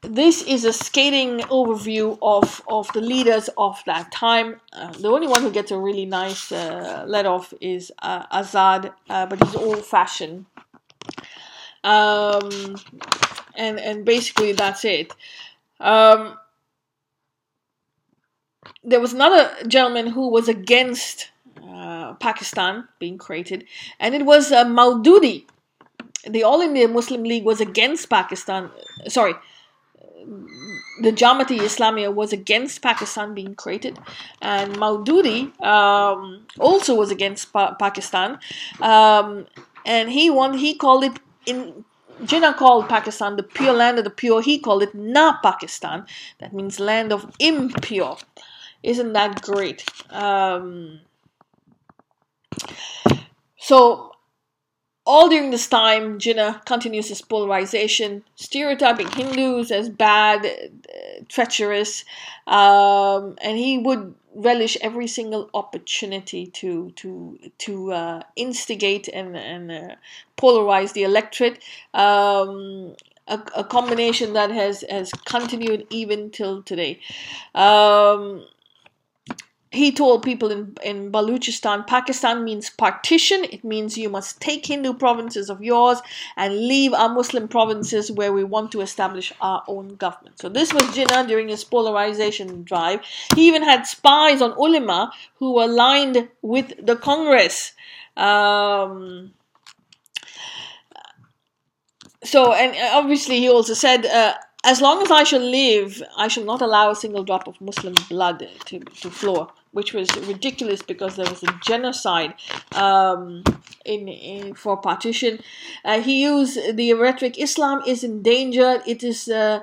this is a skating overview of, of the leaders of that time. Uh, the only one who gets a really nice uh, let off is uh, Azad, uh, but he's old fashioned. Um, and and basically that's it. Um, there was another gentleman who was against uh, Pakistan being created, and it was uh, Maududi the All India Muslim League was against Pakistan. Sorry, the Jamaati Islamia was against Pakistan being created, and Maududi um, also was against pa- Pakistan, um, and he won. He called it in. Jinnah called Pakistan the pure land of the pure. He called it Na Pakistan. That means land of impure. Isn't that great? Um, so all during this time, Jinnah continues his polarization, stereotyping Hindus as bad, uh, treacherous, um, and he would relish every single opportunity to to to uh, instigate and and uh, polarize the electorate. Um, a, a, combination that has has continued even till today. Um, he told people in, in Baluchistan, Pakistan means partition. It means you must take Hindu provinces of yours and leave our Muslim provinces where we want to establish our own government. So this was Jinnah during his polarization drive. He even had spies on ulama who were aligned with the Congress. Um, so, and obviously he also said, uh, as long as I shall live, I shall not allow a single drop of Muslim blood to, to flow which was ridiculous because there was a genocide um, in, in, for partition. Uh, he used the rhetoric: "Islam is endangered. It is." Uh,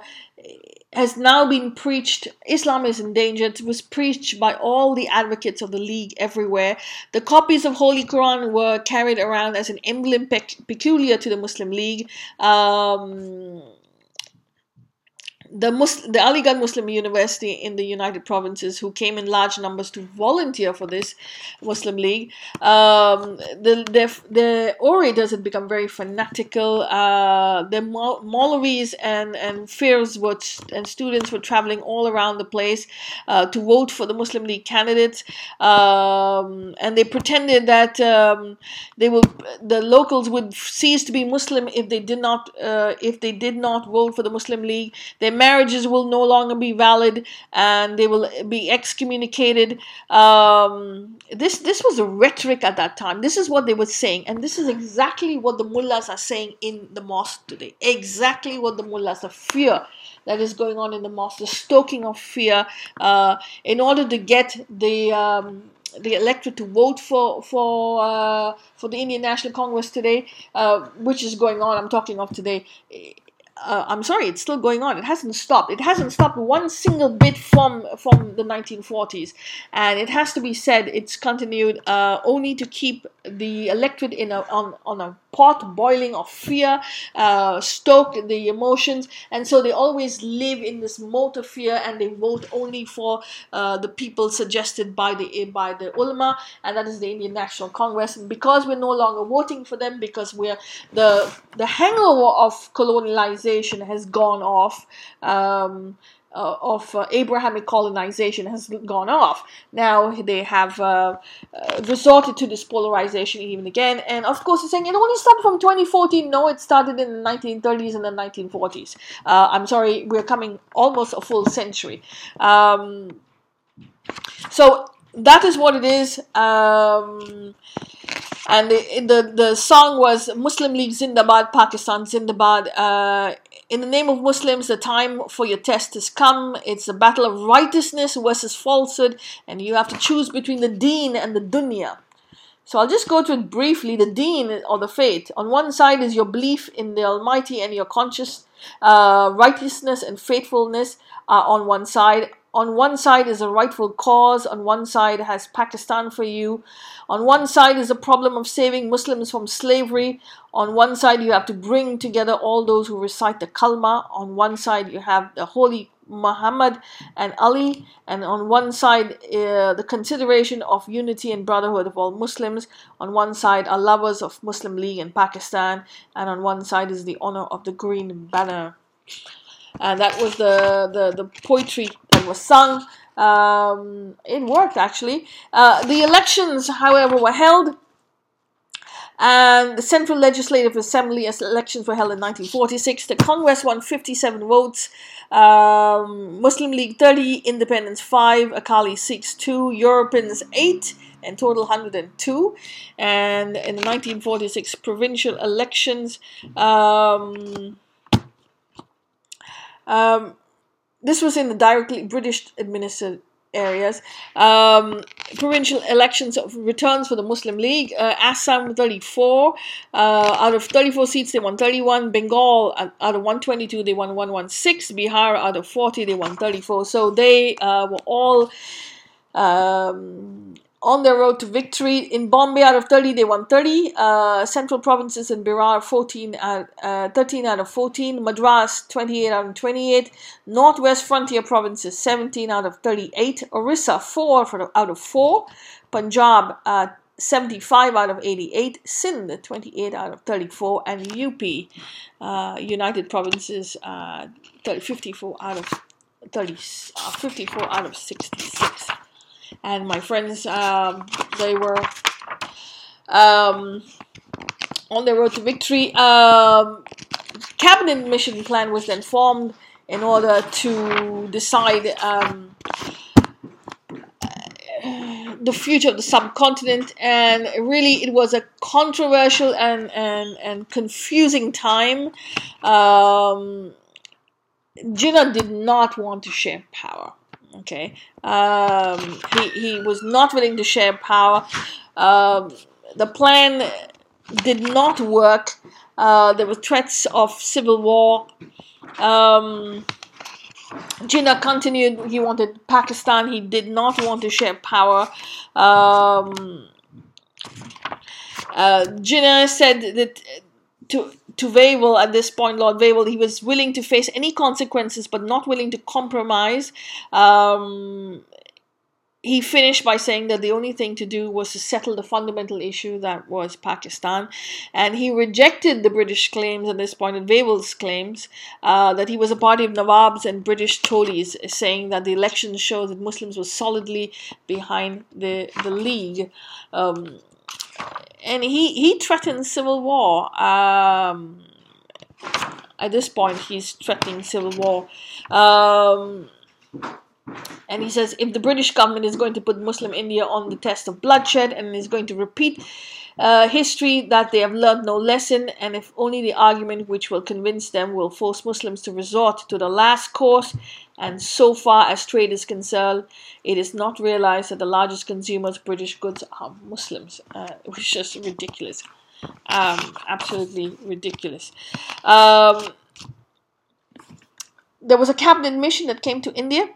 has now been preached. Islam is endangered. It was preached by all the advocates of the League everywhere. The copies of Holy Quran were carried around as an emblem peculiar to the Muslim League. Um, the Muslim, the Aligarh Muslim University in the United Provinces, who came in large numbers to volunteer for this Muslim League, um, the, the the orators had become very fanatical. Uh, the Maulvis and and Pirs were and students were traveling all around the place uh, to vote for the Muslim League candidates, um, and they pretended that um, they will the locals would cease to be Muslim if they did not uh, if they did not vote for the Muslim League. Marriages will no longer be valid and they will be excommunicated. Um, this this was a rhetoric at that time. This is what they were saying, and this is exactly what the mullahs are saying in the mosque today. Exactly what the mullahs are fear that is going on in the mosque, the stoking of fear, uh, in order to get the um, the electorate to vote for for uh, for the Indian National Congress today, uh, which is going on. I'm talking of today uh, I'm sorry, it's still going on. It hasn't stopped. It hasn't stopped one single bit from from the 1940s, and it has to be said it's continued uh, only to keep the electorate in a on on a pot boiling of fear, uh, stoke the emotions, and so they always live in this mode of fear, and they vote only for uh, the people suggested by the by the ulama, and that is the Indian National Congress. And because we're no longer voting for them, because we're the the hangover of colonialization has gone off. Um, uh, of uh, Abrahamic colonization has gone off. Now they have uh, uh, resorted to this polarization even again. And of course, it's saying it only started from 2014. No, it started in the 1930s and the 1940s. Uh, I'm sorry, we're coming almost a full century. Um, so that is what it is. Um, and the, the the song was Muslim League Zindabad, Pakistan Zindabad. Uh, in the name of Muslims, the time for your test has come. It's a battle of righteousness versus falsehood, and you have to choose between the deen and the dunya. So I'll just go to it briefly. The deen or the faith. On one side is your belief in the Almighty and your conscious uh, righteousness and faithfulness are on one side on one side is a rightful cause, on one side has Pakistan for you, on one side is a problem of saving Muslims from slavery, on one side you have to bring together all those who recite the Kalma, on one side you have the holy Muhammad and Ali, and on one side uh, the consideration of unity and brotherhood of all Muslims, on one side are lovers of Muslim League in Pakistan, and on one side is the honor of the green banner. And that was the the, the poetry was sung. Um, it worked actually. Uh, the elections, however, were held. And the Central Legislative Assembly elections were held in 1946. The Congress won 57 votes. Um, Muslim League 30, Independence 5, Akali 6, 2, Europeans 8, and total 102. And in the 1946 provincial elections, um, um, this was in the directly British administered areas. Um, provincial elections of returns for the Muslim League. Uh, Assam 34. Uh, out of 34 seats, they won 31. Bengal, uh, out of 122, they won 116. Bihar, out of 40, they won 34. So they uh, were all. Um, on their road to victory. In Bombay, out of 30, they won 30. Uh, Central provinces in Berar, 14 out, uh, 13 out of 14. Madras, 28 out of 28. Northwest Frontier provinces, 17 out of 38. Orissa, 4 out of 4. Punjab, uh, 75 out of 88, Sindh 28 out of 34, and UP, uh, United Provinces, uh, 54 out of 30, uh, 54 out of 66. And my friends, um, they were um, on their road to victory. Um, cabinet mission plan was then formed in order to decide um, the future of the subcontinent, and really it was a controversial and and, and confusing time. Um, Jinnah did not want to share power. Okay, um, he he was not willing to share power. Um, the plan did not work. Uh, there were threats of civil war. Um, Jinnah continued. He wanted Pakistan. He did not want to share power. Um, uh, Jinnah said that to to Wavell at this point, Lord Wavell, he was willing to face any consequences, but not willing to compromise. Um, he finished by saying that the only thing to do was to settle the fundamental issue that was Pakistan. And he rejected the British claims at this point, and Wavell's claims, uh, that he was a party of Nawabs and British Tories, saying that the elections show that Muslims were solidly behind the, the League. Um, and he, he threatened civil war. Um, at this point, he's threatening civil war. Um, and he says if the British government is going to put Muslim India on the test of bloodshed and is going to repeat uh, history that they have learned no lesson, and if only the argument which will convince them will force Muslims to resort to the last course, and so far as trade is concerned, it is not realized that the largest consumers of British goods are Muslims, uh, which is just ridiculous. Um, absolutely ridiculous. Um, there was a cabinet mission that came to India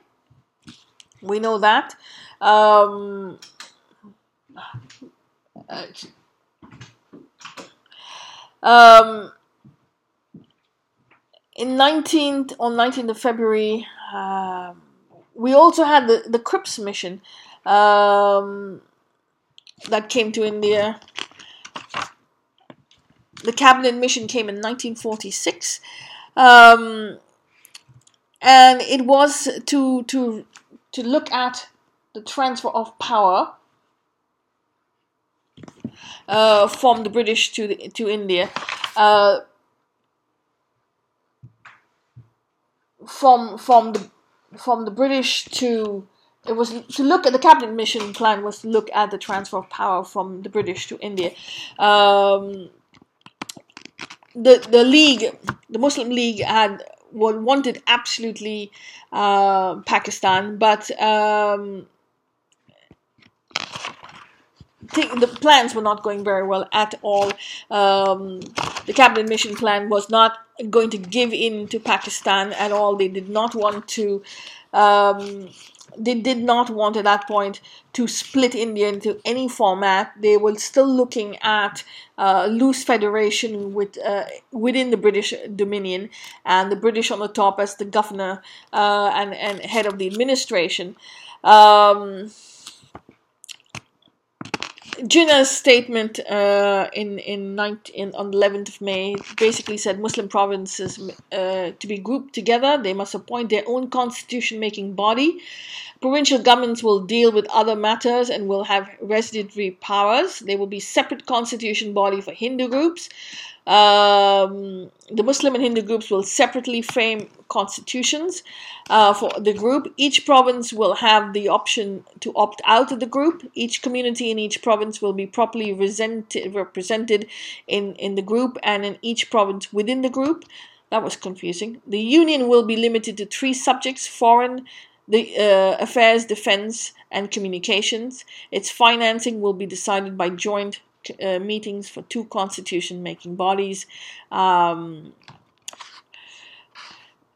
we know that. Um, um, in 19th on 19th of February, uh, we also had the, the Cripps mission um, that came to India. The cabinet mission came in 1946, um, and it was to to to look at the transfer of power uh, from the British to the, to India. Uh, from from the from the British to it was to look at the cabinet mission plan was to look at the transfer of power from the British to India. Um, the the league, the Muslim League, had wanted absolutely uh, Pakistan, but um, the plans were not going very well at all. Um, the cabinet mission plan was not going to give in to Pakistan at all. They did not want to um, they did not want at that point to split India into any format. They were still looking at uh, loose federation with uh, within the British Dominion, and the British on the top as the governor uh, and and head of the administration. Um, Jinnah's statement uh, in in, 19, on the 11th of May basically said Muslim provinces uh, to be grouped together. They must appoint their own constitution-making body. Provincial governments will deal with other matters and will have residuary powers. There will be separate constitution body for Hindu groups. Um, the Muslim and Hindu groups will separately frame constitutions uh, for the group. Each province will have the option to opt out of the group. Each community in each province will be properly represented in, in the group and in each province within the group. That was confusing. The union will be limited to three subjects foreign, the uh, affairs, defense, and communications. Its financing will be decided by joint uh, meetings for two constitution making bodies. Um,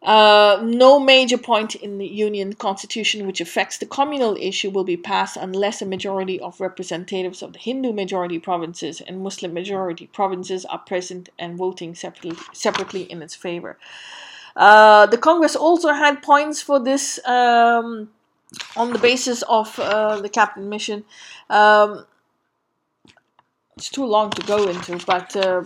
Uh, no major point in the Union Constitution which affects the communal issue will be passed unless a majority of representatives of the Hindu majority provinces and Muslim majority provinces are present and voting separately, separately in its favor. Uh, the Congress also had points for this um, on the basis of uh, the cabinet mission. Um, it's too long to go into, but uh,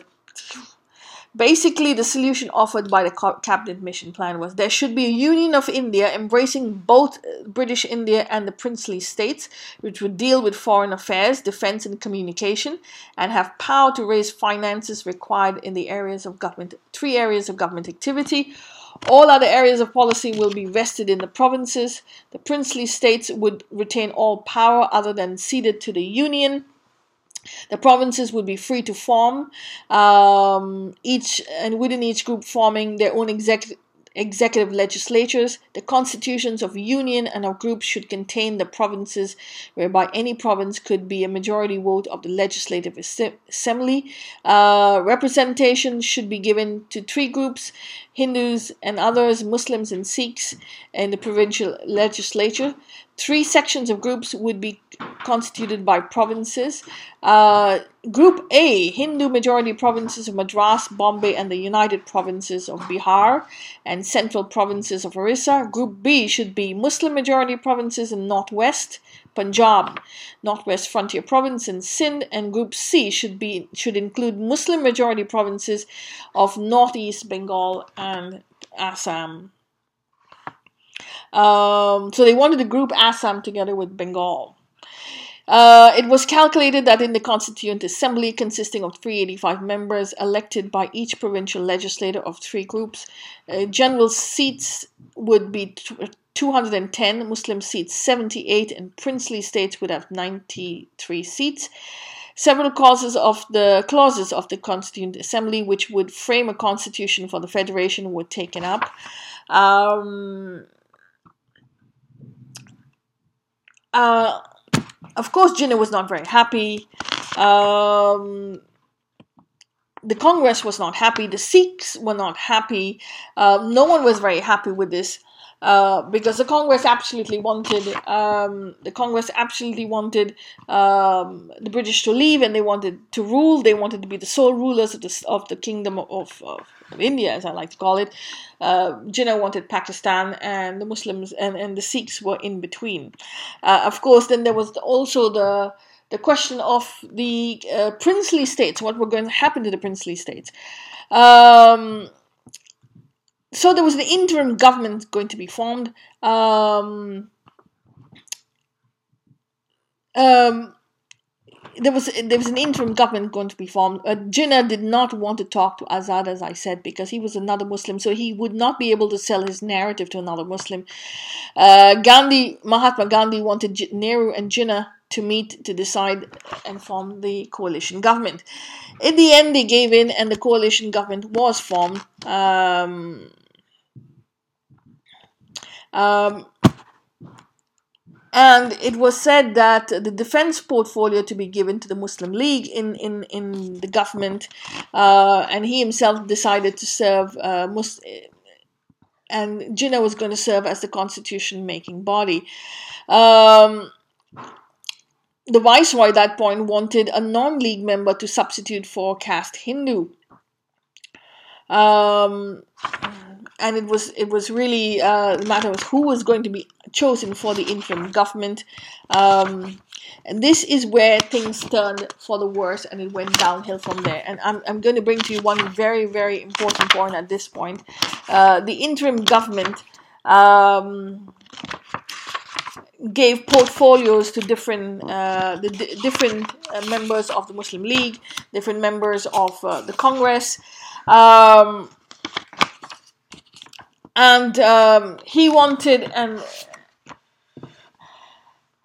Basically, the solution offered by the cabinet mission plan was there should be a union of India embracing both uh, British India and the princely states, which would deal with foreign affairs, defense, and communication, and have power to raise finances required in the areas of government, three areas of government activity. All other areas of policy will be vested in the provinces. The princely states would retain all power other than ceded to the union the provinces would be free to form um, each and within each group forming their own executive executive legislatures, the constitutions of union and of groups should contain the provinces, whereby any province could be a majority vote of the legislative assembly. Uh, representation should be given to three groups Hindus and others, Muslims and Sikhs, in the provincial legislature. Three sections of groups would be constituted by provinces. Uh, group A, Hindu majority provinces of Madras, Bombay, and the United Provinces of Bihar and central provinces of Orissa. Group B should be Muslim majority provinces in Northwest, Punjab, Northwest Frontier Province, and Sindh. And Group C should be should include Muslim majority provinces of Northeast Bengal and Assam. Um, so they wanted to group Assam together with Bengal. Uh, it was calculated that in the Constituent Assembly, consisting of 385 members elected by each provincial legislator of three groups, uh, general seats would be 210, Muslim seats 78, and princely states would have 93 seats. Several clauses of the clauses of the Constituent Assembly, which would frame a constitution for the federation, were taken up. Um, uh, of course, Jinnah was not very happy. Um, the Congress was not happy. The Sikhs were not happy. Uh, no one was very happy with this. Uh, because the Congress absolutely wanted um, the Congress absolutely wanted um, the British to leave and they wanted to rule. They wanted to be the sole rulers of the of the kingdom of, of, of India, as I like to call it. Uh, Jinnah wanted Pakistan, and the Muslims and, and the Sikhs were in between. Uh, of course, then there was also the the question of the uh, princely states. What were going to happen to the princely states? Um, so there was an interim government going to be formed. Um, um, there was there was an interim government going to be formed. Uh, Jinnah did not want to talk to Azad, as I said, because he was another Muslim, so he would not be able to sell his narrative to another Muslim. Uh, Gandhi, Mahatma Gandhi, wanted J- Nehru and Jinnah to meet to decide and form the coalition government. In the end, they gave in, and the coalition government was formed. Um, um, and it was said that the defense portfolio to be given to the Muslim League in, in, in the government, uh, and he himself decided to serve uh, Mus- and Jinnah was going to serve as the constitution making body. Um, the viceroy at that point wanted a non league member to substitute for caste Hindu. Um, and it was it was really uh, the matter was who was going to be chosen for the interim government, um, and this is where things turned for the worse, and it went downhill from there. And I'm I'm going to bring to you one very very important point at this point: uh, the interim government. Um, gave portfolios to different uh, the d- different uh, members of the Muslim League, different members of uh, the Congress. Um, and um, he wanted and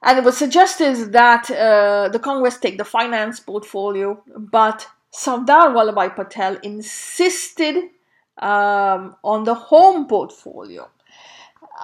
and it was suggested that uh, the Congress take the finance portfolio, but Sardar Vallabhbhai Patel insisted um, on the home portfolio.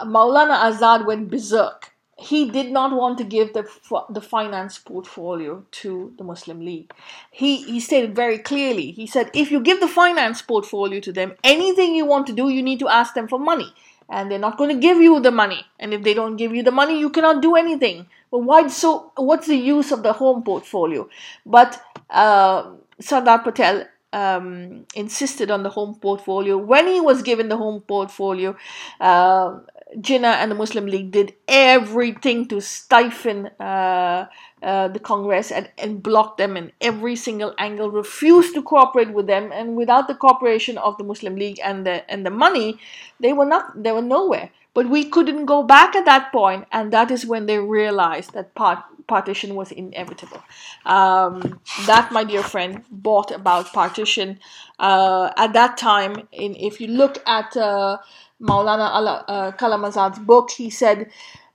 Maulana Azad went berserk he did not want to give the the finance portfolio to the Muslim League. He he stated very clearly. He said, if you give the finance portfolio to them, anything you want to do, you need to ask them for money, and they're not going to give you the money. And if they don't give you the money, you cannot do anything. But why? So what's the use of the home portfolio? But uh, Sardar Patel um, insisted on the home portfolio. When he was given the home portfolio, uh, Jinnah and the Muslim League did everything to stifle uh, uh, the Congress and, and block them in every single angle, refused to cooperate with them, and without the cooperation of the Muslim League and the and the money, they were not they were nowhere. But we couldn't go back at that point, and that is when they realized that part, partition was inevitable. Um, that, my dear friend, brought about partition. Uh, at that time, in if you look at uh, Maulana uh, Kalam Azad's book, he said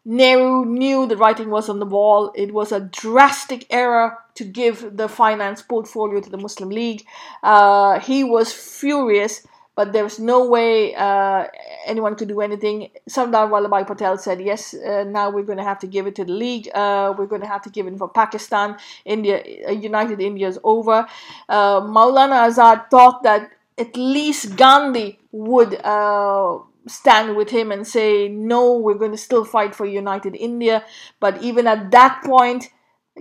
Nehru knew the writing was on the wall. It was a drastic error to give the finance portfolio to the Muslim League. Uh, he was furious, but there was no way uh, anyone could do anything. Sardar Vallabhbhai Patel said, "Yes, uh, now we're going to have to give it to the league. Uh, we're going to have to give it for Pakistan. India, uh, United India is over." Uh, Maulana Azad thought that at least Gandhi would stand with him and say, no, we're going to still fight for united India. But even at that point,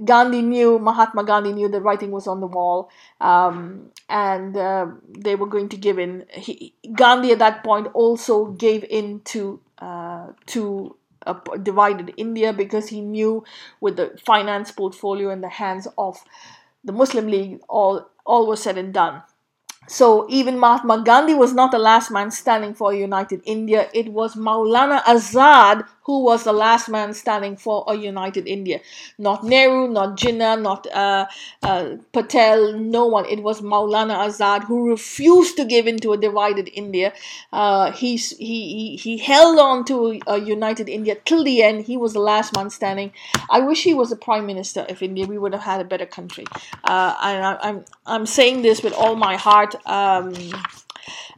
Gandhi knew, Mahatma Gandhi knew the writing was on the wall, um, and uh, they were going to give in. He, Gandhi at that point also gave in to uh, to a divided India because he knew with the finance portfolio in the hands of the Muslim League, all all was said and done. So even Mahatma Gandhi was not the last man standing for a united India. It was Maulana Azad who was the last man standing for a united India. Not Nehru, not Jinnah, not uh, uh, Patel, no one. It was Maulana Azad who refused to give in to a divided India. Uh, he, he, he held on to a united India till the end. He was the last man standing. I wish he was the prime minister of India. We would have had a better country. Uh, and I, I'm, I'm saying this with all my heart. Um,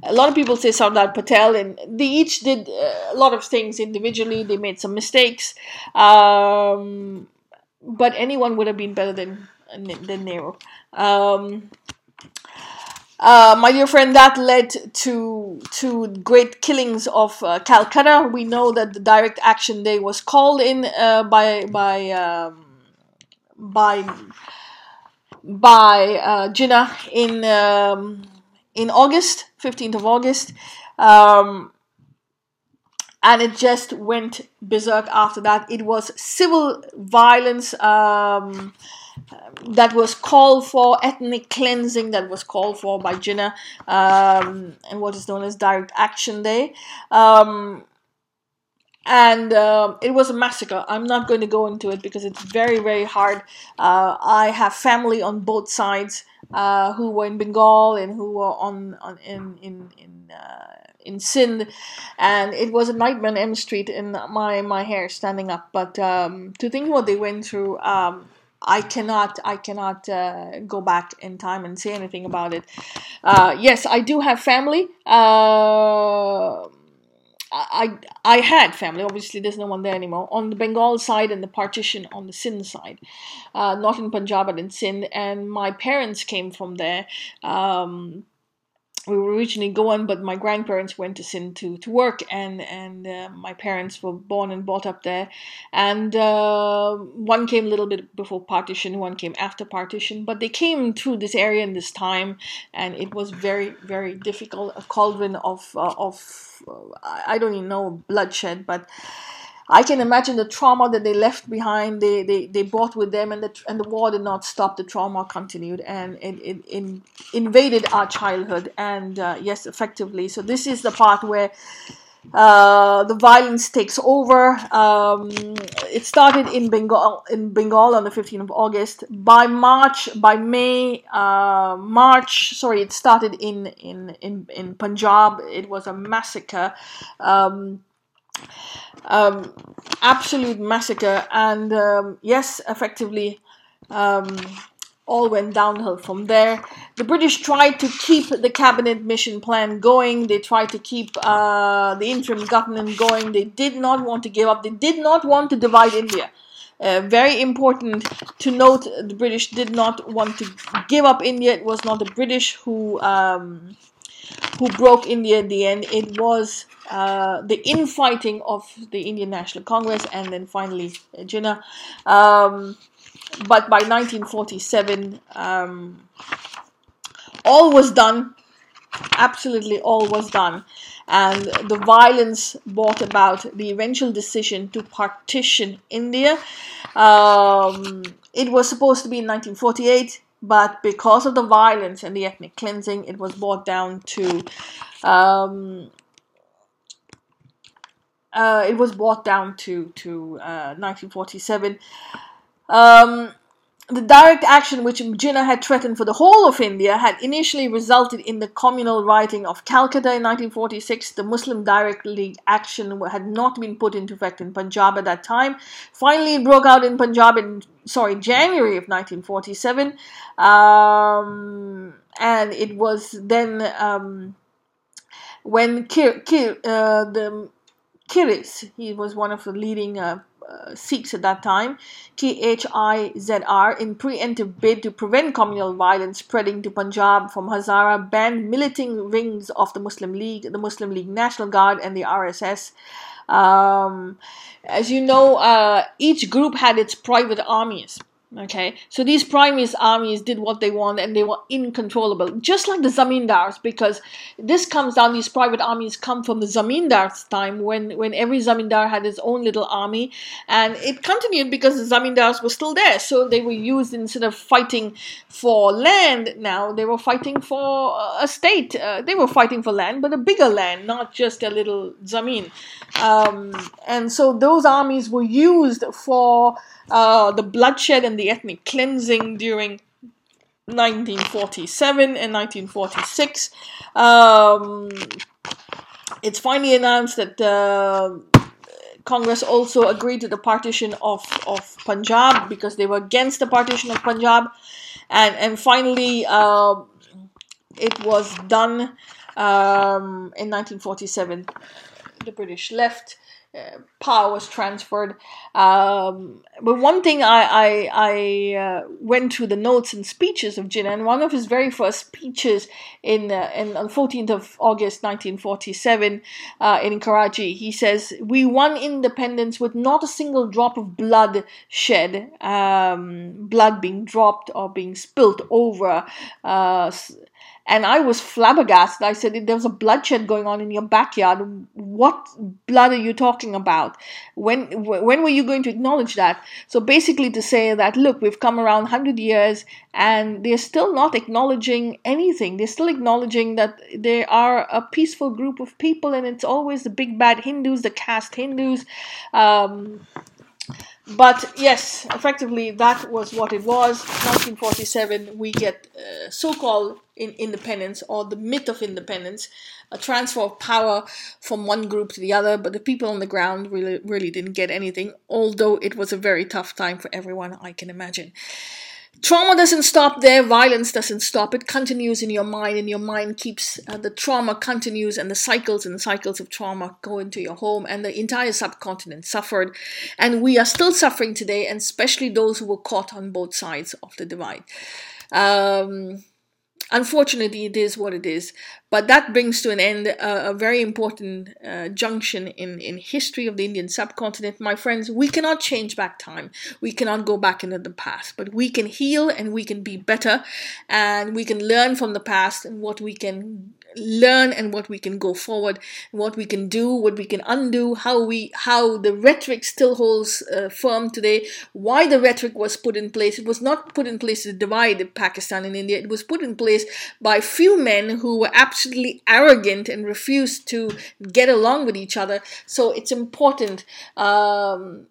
a lot of people say Sardar Patel, and they each did uh, a lot of things individually. They made some mistakes, um, but anyone would have been better than than Nehru. Um, uh, my dear friend, that led to to great killings of uh, Calcutta. We know that the Direct Action Day was called in uh, by by um, by by uh, Jinnah in um, in August, 15th of August. Um, and it just went berserk after that. It was civil violence um, that was called for, ethnic cleansing that was called for by Jinnah, um, and what is known as Direct Action Day. Um, and uh, it was a massacre. I'm not going to go into it because it's very, very hard. Uh, I have family on both sides uh, who were in Bengal and who were on, on in in in uh, in Sindh, and it was a nightmare on Elm Street, and my my hair standing up. But um, to think what they went through. Um, I cannot, I cannot uh, go back in time and say anything about it. Uh, yes, I do have family. I I had family. Obviously, there's no one there anymore. On the Bengal side and the partition on the Sindh side, uh, not in Punjab but in Sindh. And my parents came from there. Um, we were originally going, but my grandparents went to Sindh to, to work, and and uh, my parents were born and brought up there. And uh, one came a little bit before partition, one came after partition, but they came through this area in this time, and it was very very difficult. A cauldron of uh, of I don't even know bloodshed, but I can imagine the trauma that they left behind, they, they, they brought with them, and the, and the war did not stop. The trauma continued and it, it, it invaded our childhood, and uh, yes, effectively. So, this is the part where uh, the violence takes over. Um, it started in Bengal in Bengal on the 15th of August. By March, by May, uh, March, sorry, it started in, in, in, in Punjab. It was a massacre. Um, um, absolute massacre. And um, yes, effectively, um, all went downhill from there. The British tried to keep the cabinet mission plan going. They tried to keep uh, the interim government going. They did not want to give up. They did not want to divide India. Uh, very important to note the British did not want to give up India. It was not the British who um, who broke India in the end. It was uh, the infighting of the Indian National Congress and then finally uh, Jinnah. Um, but by 1947, um, all was done. Absolutely, all was done. And the violence brought about the eventual decision to partition India. Um, it was supposed to be in 1948, but because of the violence and the ethnic cleansing, it was brought down to. Um, uh, it was brought down to to uh, 1947. Um, the direct action which Jinnah had threatened for the whole of India had initially resulted in the communal writing of Calcutta in 1946. The Muslim direct league action had not been put into effect in Punjab at that time. Finally, it broke out in Punjab in sorry January of 1947, um, and it was then um, when Kir, Kir, uh, the Khiris, he was one of the leading uh, uh, Sikhs at that time, Khizr, in preemptive bid to prevent communal violence spreading to Punjab from Hazara, banned militant wings of the Muslim League, the Muslim League National Guard, and the RSS. Um, as you know, uh, each group had its private armies. Okay, so these primist armies did what they want and they were incontrollable, just like the zamindars, because this comes down, these private armies come from the zamindars' time when, when every zamindar had his own little army, and it continued because the zamindars were still there, so they were used instead of fighting for land now, they were fighting for a state. Uh, they were fighting for land, but a bigger land, not just a little zamin. Um, and so those armies were used for uh, the bloodshed and the ethnic cleansing during 1947 and 1946. Um, it's finally announced that uh, Congress also agreed to the partition of, of Punjab because they were against the partition of Punjab. And, and finally, uh, it was done um, in 1947. The British left power was transferred. Um, but one thing I I, I uh, went through the notes and speeches of Jinnah, and one of his very first speeches in, uh, in on 14th of August 1947 uh, in Karachi, he says, "We won independence with not a single drop of blood shed, um, blood being dropped or being spilt over." And I was flabbergasted. I said, There was a bloodshed going on in your backyard. What blood are you talking about? When, when were you going to acknowledge that? So basically, to say that, look, we've come around 100 years and they're still not acknowledging anything. They're still acknowledging that they are a peaceful group of people and it's always the big bad Hindus, the caste Hindus. Um, but yes, effectively, that was what it was. 1947, we get uh, so called in independence or the myth of independence, a transfer of power from one group to the other, but the people on the ground really, really didn't get anything, although it was a very tough time for everyone, I can imagine. Trauma doesn't stop there, violence doesn't stop. It continues in your mind, and your mind keeps uh, the trauma continues, and the cycles and cycles of trauma go into your home, and the entire subcontinent suffered. And we are still suffering today, and especially those who were caught on both sides of the divide. Um, unfortunately, it is what it is. But that brings to an end a, a very important uh, junction in, in history of the Indian subcontinent. My friends, we cannot change back time. We cannot go back into the past, but we can heal and we can be better and we can learn from the past and what we can learn and what we can go forward what we can do what we can undo how we how the rhetoric still holds uh, firm today why the rhetoric was put in place. It was not put in place to divide pakistan and india. It was put in place by few men who were absolutely arrogant and refused to get along with each other. So it's important um,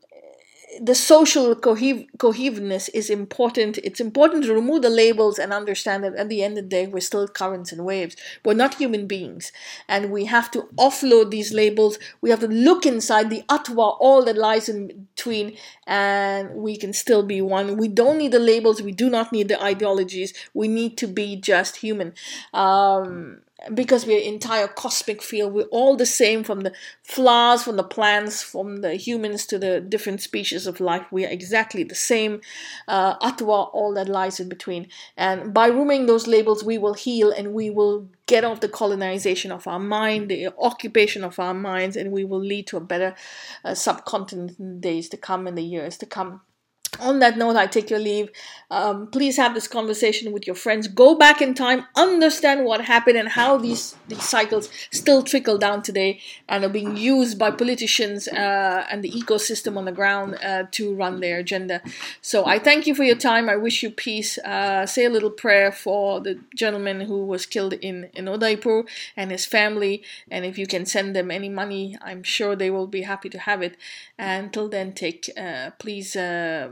the social cohe- cohesiveness is important. It's important to remove the labels and understand that at the end of the day, we're still currents and waves. We're not human beings. And we have to offload these labels. We have to look inside the atwa, all that lies in between, and we can still be one. We don't need the labels. We do not need the ideologies. We need to be just human. Um, because we're entire cosmic field we're all the same from the flowers from the plants from the humans to the different species of life. We are exactly the same. Uh, atwa all that lies in between. And by removing those labels we will heal and we will get off the colonization of our mind the occupation of our minds and we will lead to a better uh, subcontinent in the days to come and the years to come on that note, I take your leave. Um, please have this conversation with your friends. Go back in time, understand what happened and how these, these cycles still trickle down today and are being used by politicians uh, and the ecosystem on the ground uh, to run their agenda. So I thank you for your time. I wish you peace. Uh, say a little prayer for the gentleman who was killed in, in Udaipur and his family. And if you can send them any money, I'm sure they will be happy to have it. And until then, take uh, please uh,